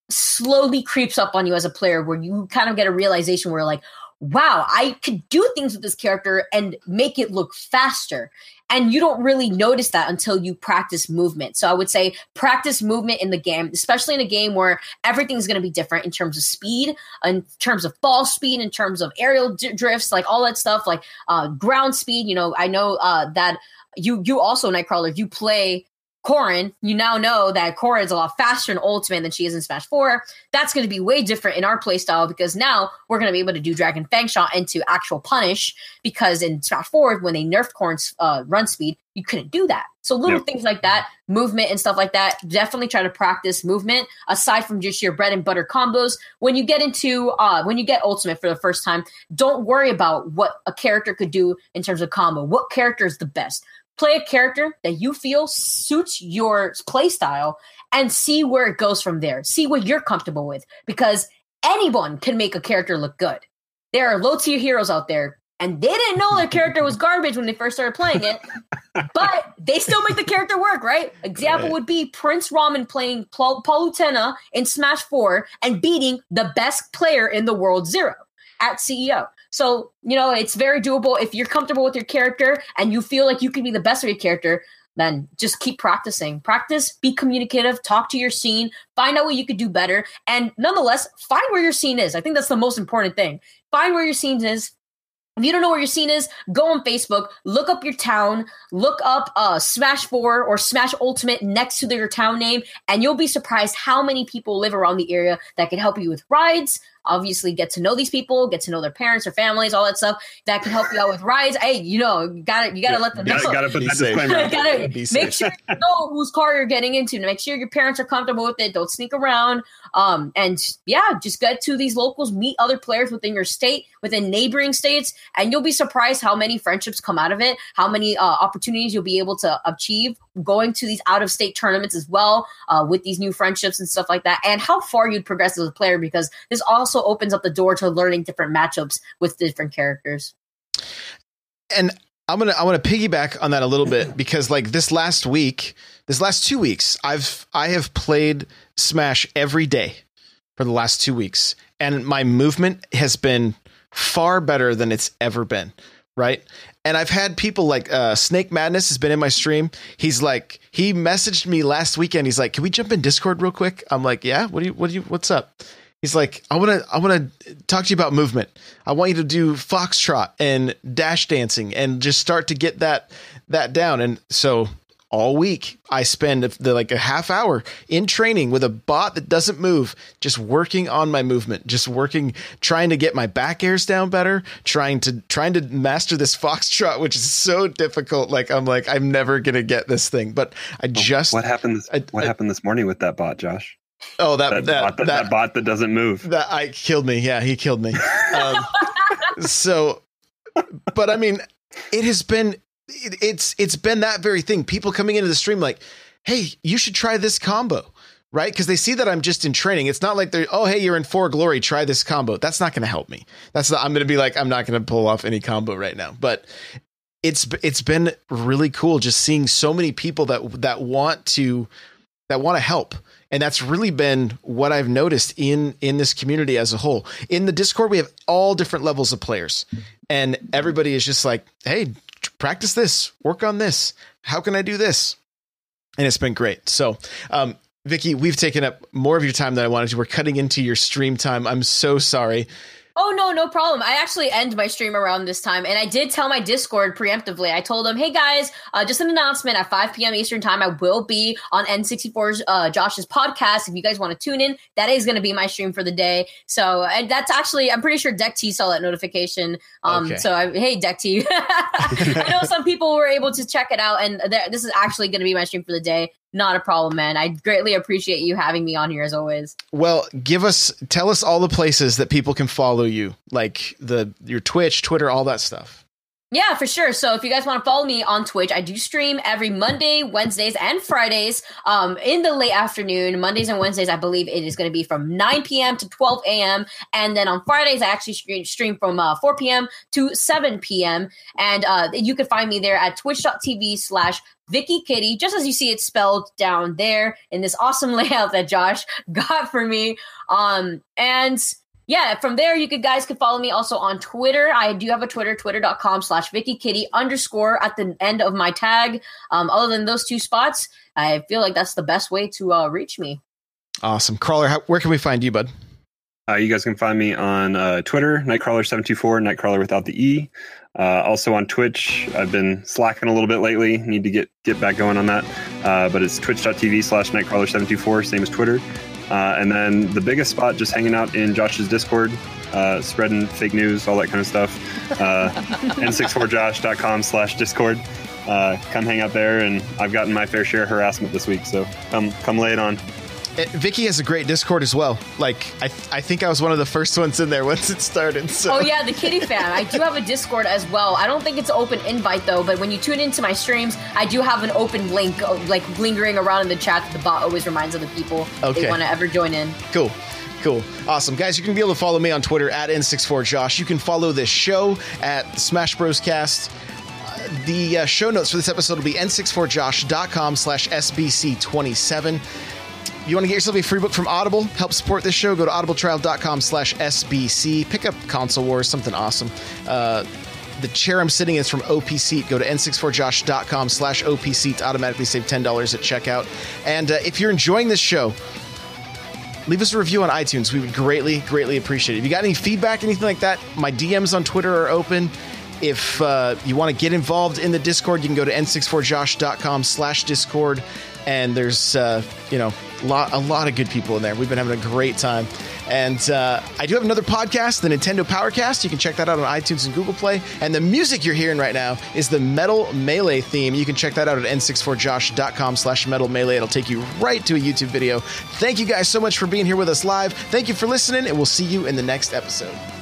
slowly creeps up on you as a player where you kind of get a realization where like, wow, I could do things with this character and make it look faster. And you don't really notice that until you practice movement. So I would say practice movement in the game, especially in a game where everything's going to be different in terms of speed, in terms of fall speed, in terms of aerial d- drifts, like all that stuff, like uh, ground speed. You know, I know uh, that you you also Nightcrawler, you play Corrin, you now know that Corrin is a lot faster in Ultimate than she is in Smash 4. That's going to be way different in our playstyle because now we're going to be able to do Dragon Fang Shot into actual punish because in Smash 4, when they nerfed Corrin's uh, run speed, you couldn't do that. So little Yep. things like that, movement and stuff like that, definitely try to practice movement aside from just your bread and butter combos. When you get into, uh, when you get Ultimate for the first time, don't worry about what a character could do in terms of combo. What character is the best? Play a character that you feel suits your play style and see where it goes from there. See what you're comfortable with because anyone can make a character look good. There are low tier heroes out there and they didn't know their character was garbage when they first started playing it, but they still make the character work, right? Example Right. would be Prince Ramen playing Paul Palutena in Smash 4 and beating the best player in the world ZeRo at CEO. So, you know, it's very doable. If you're comfortable with your character and you feel like you can be the best of your character, then just keep practicing. Practice, be communicative, talk to your scene, find out what you could do better. And nonetheless, find where your scene is. I think that's the most important thing. Find where your scene is. If you don't know where your scene is, go on Facebook, look up your town, look up uh, Smash 4 or Smash Ultimate next to your town name, and you'll be surprised how many people live around the area that can help you with rides. Obviously, get to know these people, get to know their parents, their families, all that stuff that can help you out with rides. Hey, you know, you got to You got to let them know. Gotta, gotta put Be that safe. disclaimer. gotta Be make safe. sure you know whose car you're getting into. Make sure your parents are comfortable with it. Don't sneak around. Um, and yeah, just get to these locals, meet other players within your state, within neighboring states, and you'll be surprised how many friendships come out of it. How many uh, opportunities you'll be able to achieve going to these out of state tournaments as well uh, with these new friendships and stuff like that, and how far you'd progress as a player because this also opens up the door to learning different matchups with different characters. and I'm gonna I want to piggyback on that a little bit because like this last week, this last two weeks, I've I have played Smash every day for the last two weeks, and my movement has been far better than it's ever been. Right. And I've had people like uh, Snake Madness has been in my stream. He's like, he messaged me last weekend. He's like, "Can we jump in Discord real quick?" I'm like, "Yeah." What do you? What do you? What's up? He's like, I want to, I want to talk to you about movement. I want you to do foxtrot and dash dancing and just start to get that, that down. And so all week I spend the, like a half hour in training with a bot that doesn't move, just working on my movement, just working, trying to get my back airs down better, trying to trying to master this foxtrot, which is so difficult. Like I'm like I'm never gonna get this thing, but I just what happened. This, I, what I, happened this morning with that bot, Josh? Oh, that that, that, bot that, that, bot that doesn't move. That I killed me. Yeah, he killed me. Um, so, but I mean, it has been it, it's it's been that very thing. People coming into the stream like, hey, you should try this combo. Right, because they see that I'm just in training. It's not like they're, oh, hey, you're in For Glory. Try this combo. That's not going to help me. That's not. I'm going to be like, I'm not going to pull off any combo right now. But it's it's been really cool just seeing so many people that that want to that want to help and that's really been what i've noticed in in this community as a whole in the discord we have all different levels of players and everybody is just like hey practice this, work on this. How can I do this? And it's been great. So, um, Vicky, we've taken up more of your time than I wanted to. We're cutting into your stream time. I'm so sorry. Oh no, no problem. I actually end my stream around this time, and I did tell my Discord preemptively. I told them, "Hey guys, uh, just an announcement at 5 p.m. Eastern time. I will be on N64's uh, Josh's podcast. If you guys want to tune in, that is going to be my stream for the day. So, and that's actually, I'm pretty sure Deck T saw that notification. Um, okay. so I, hey Deck T, I know some people were able to check it out, and this is actually going to be my stream for the day not a problem, man. I greatly appreciate you having me on here as always. Well, give us tell us all the places that people can follow you, like the your Twitch, Twitter, all that stuff. Yeah, for sure. So if you guys want to follow me on Twitch, I do stream every Monday, Wednesdays, and Fridays um, in the late afternoon. Mondays and Wednesdays, I believe it is going to be from 9 p.m. to 12 a.m. And then on Fridays, I actually stream from uh, 4 p.m. to 7 p.m. And uh, you can find me there at twitch.tv slash Vicky Kitty, just as you see it spelled down there in this awesome layout that Josh got for me. Um, and yeah, from there, you could guys could follow me also on Twitter. I do have a Twitter, twitter.com slash Vicky Kitty underscore at the end of my tag. Um, other than those two spots, I feel like that's the best way to uh, reach me. Awesome. Crawler, how, where can we find you, bud? Uh, you guys can find me on uh, Twitter, Nightcrawler724, Nightcrawler without the E. Uh, also on Twitch, I've been slacking a little bit lately. Need to get get back going on that. Uh, but it's twitch.tv slash Nightcrawler724, same as Twitter. Uh, and then the biggest spot, just hanging out in Josh's Discord, uh, spreading fake news, all that kind of stuff. Uh, n64josh.com slash Discord. Uh, come hang out there, and I've gotten my fair share of harassment this week, so come come lay it on. It, Vicky has a great Discord as well. Like I, th- I think I was one of the first ones in there once it started. So. Oh yeah, the Kitty fan. I do have a Discord as well. I don't think it's open invite though, but when you tune into my streams, I do have an open link, uh, like lingering around in the chat. That the bot always reminds other people okay. they want to ever join in. Cool. Cool. Awesome. Guys, you can be able to follow me on Twitter at N64Josh. You can follow this show at Smash Bros. Cast the uh, show notes for this episode will be n64josh.com slash sbc27 you want to get yourself a free book from Audible, help support this show, go to audibletrial.com slash SBC. Pick up Console Wars, something awesome. Uh, the chair I'm sitting in is from OP Seat. Go to n64josh.com slash OP Seat to automatically save $10 at checkout. And uh, if you're enjoying this show, leave us a review on iTunes. We would greatly, greatly appreciate it. If you got any feedback, anything like that, my DMs on Twitter are open. If uh, you want to get involved in the Discord, you can go to n64josh.com slash Discord. And there's, uh, you know, lot, a lot of good people in there. We've been having a great time. And uh, I do have another podcast, the Nintendo Powercast. You can check that out on iTunes and Google Play. And the music you're hearing right now is the Metal Melee theme. You can check that out at n64josh.com slash metal melee. It'll take you right to a YouTube video. Thank you guys so much for being here with us live. Thank you for listening, and we'll see you in the next episode.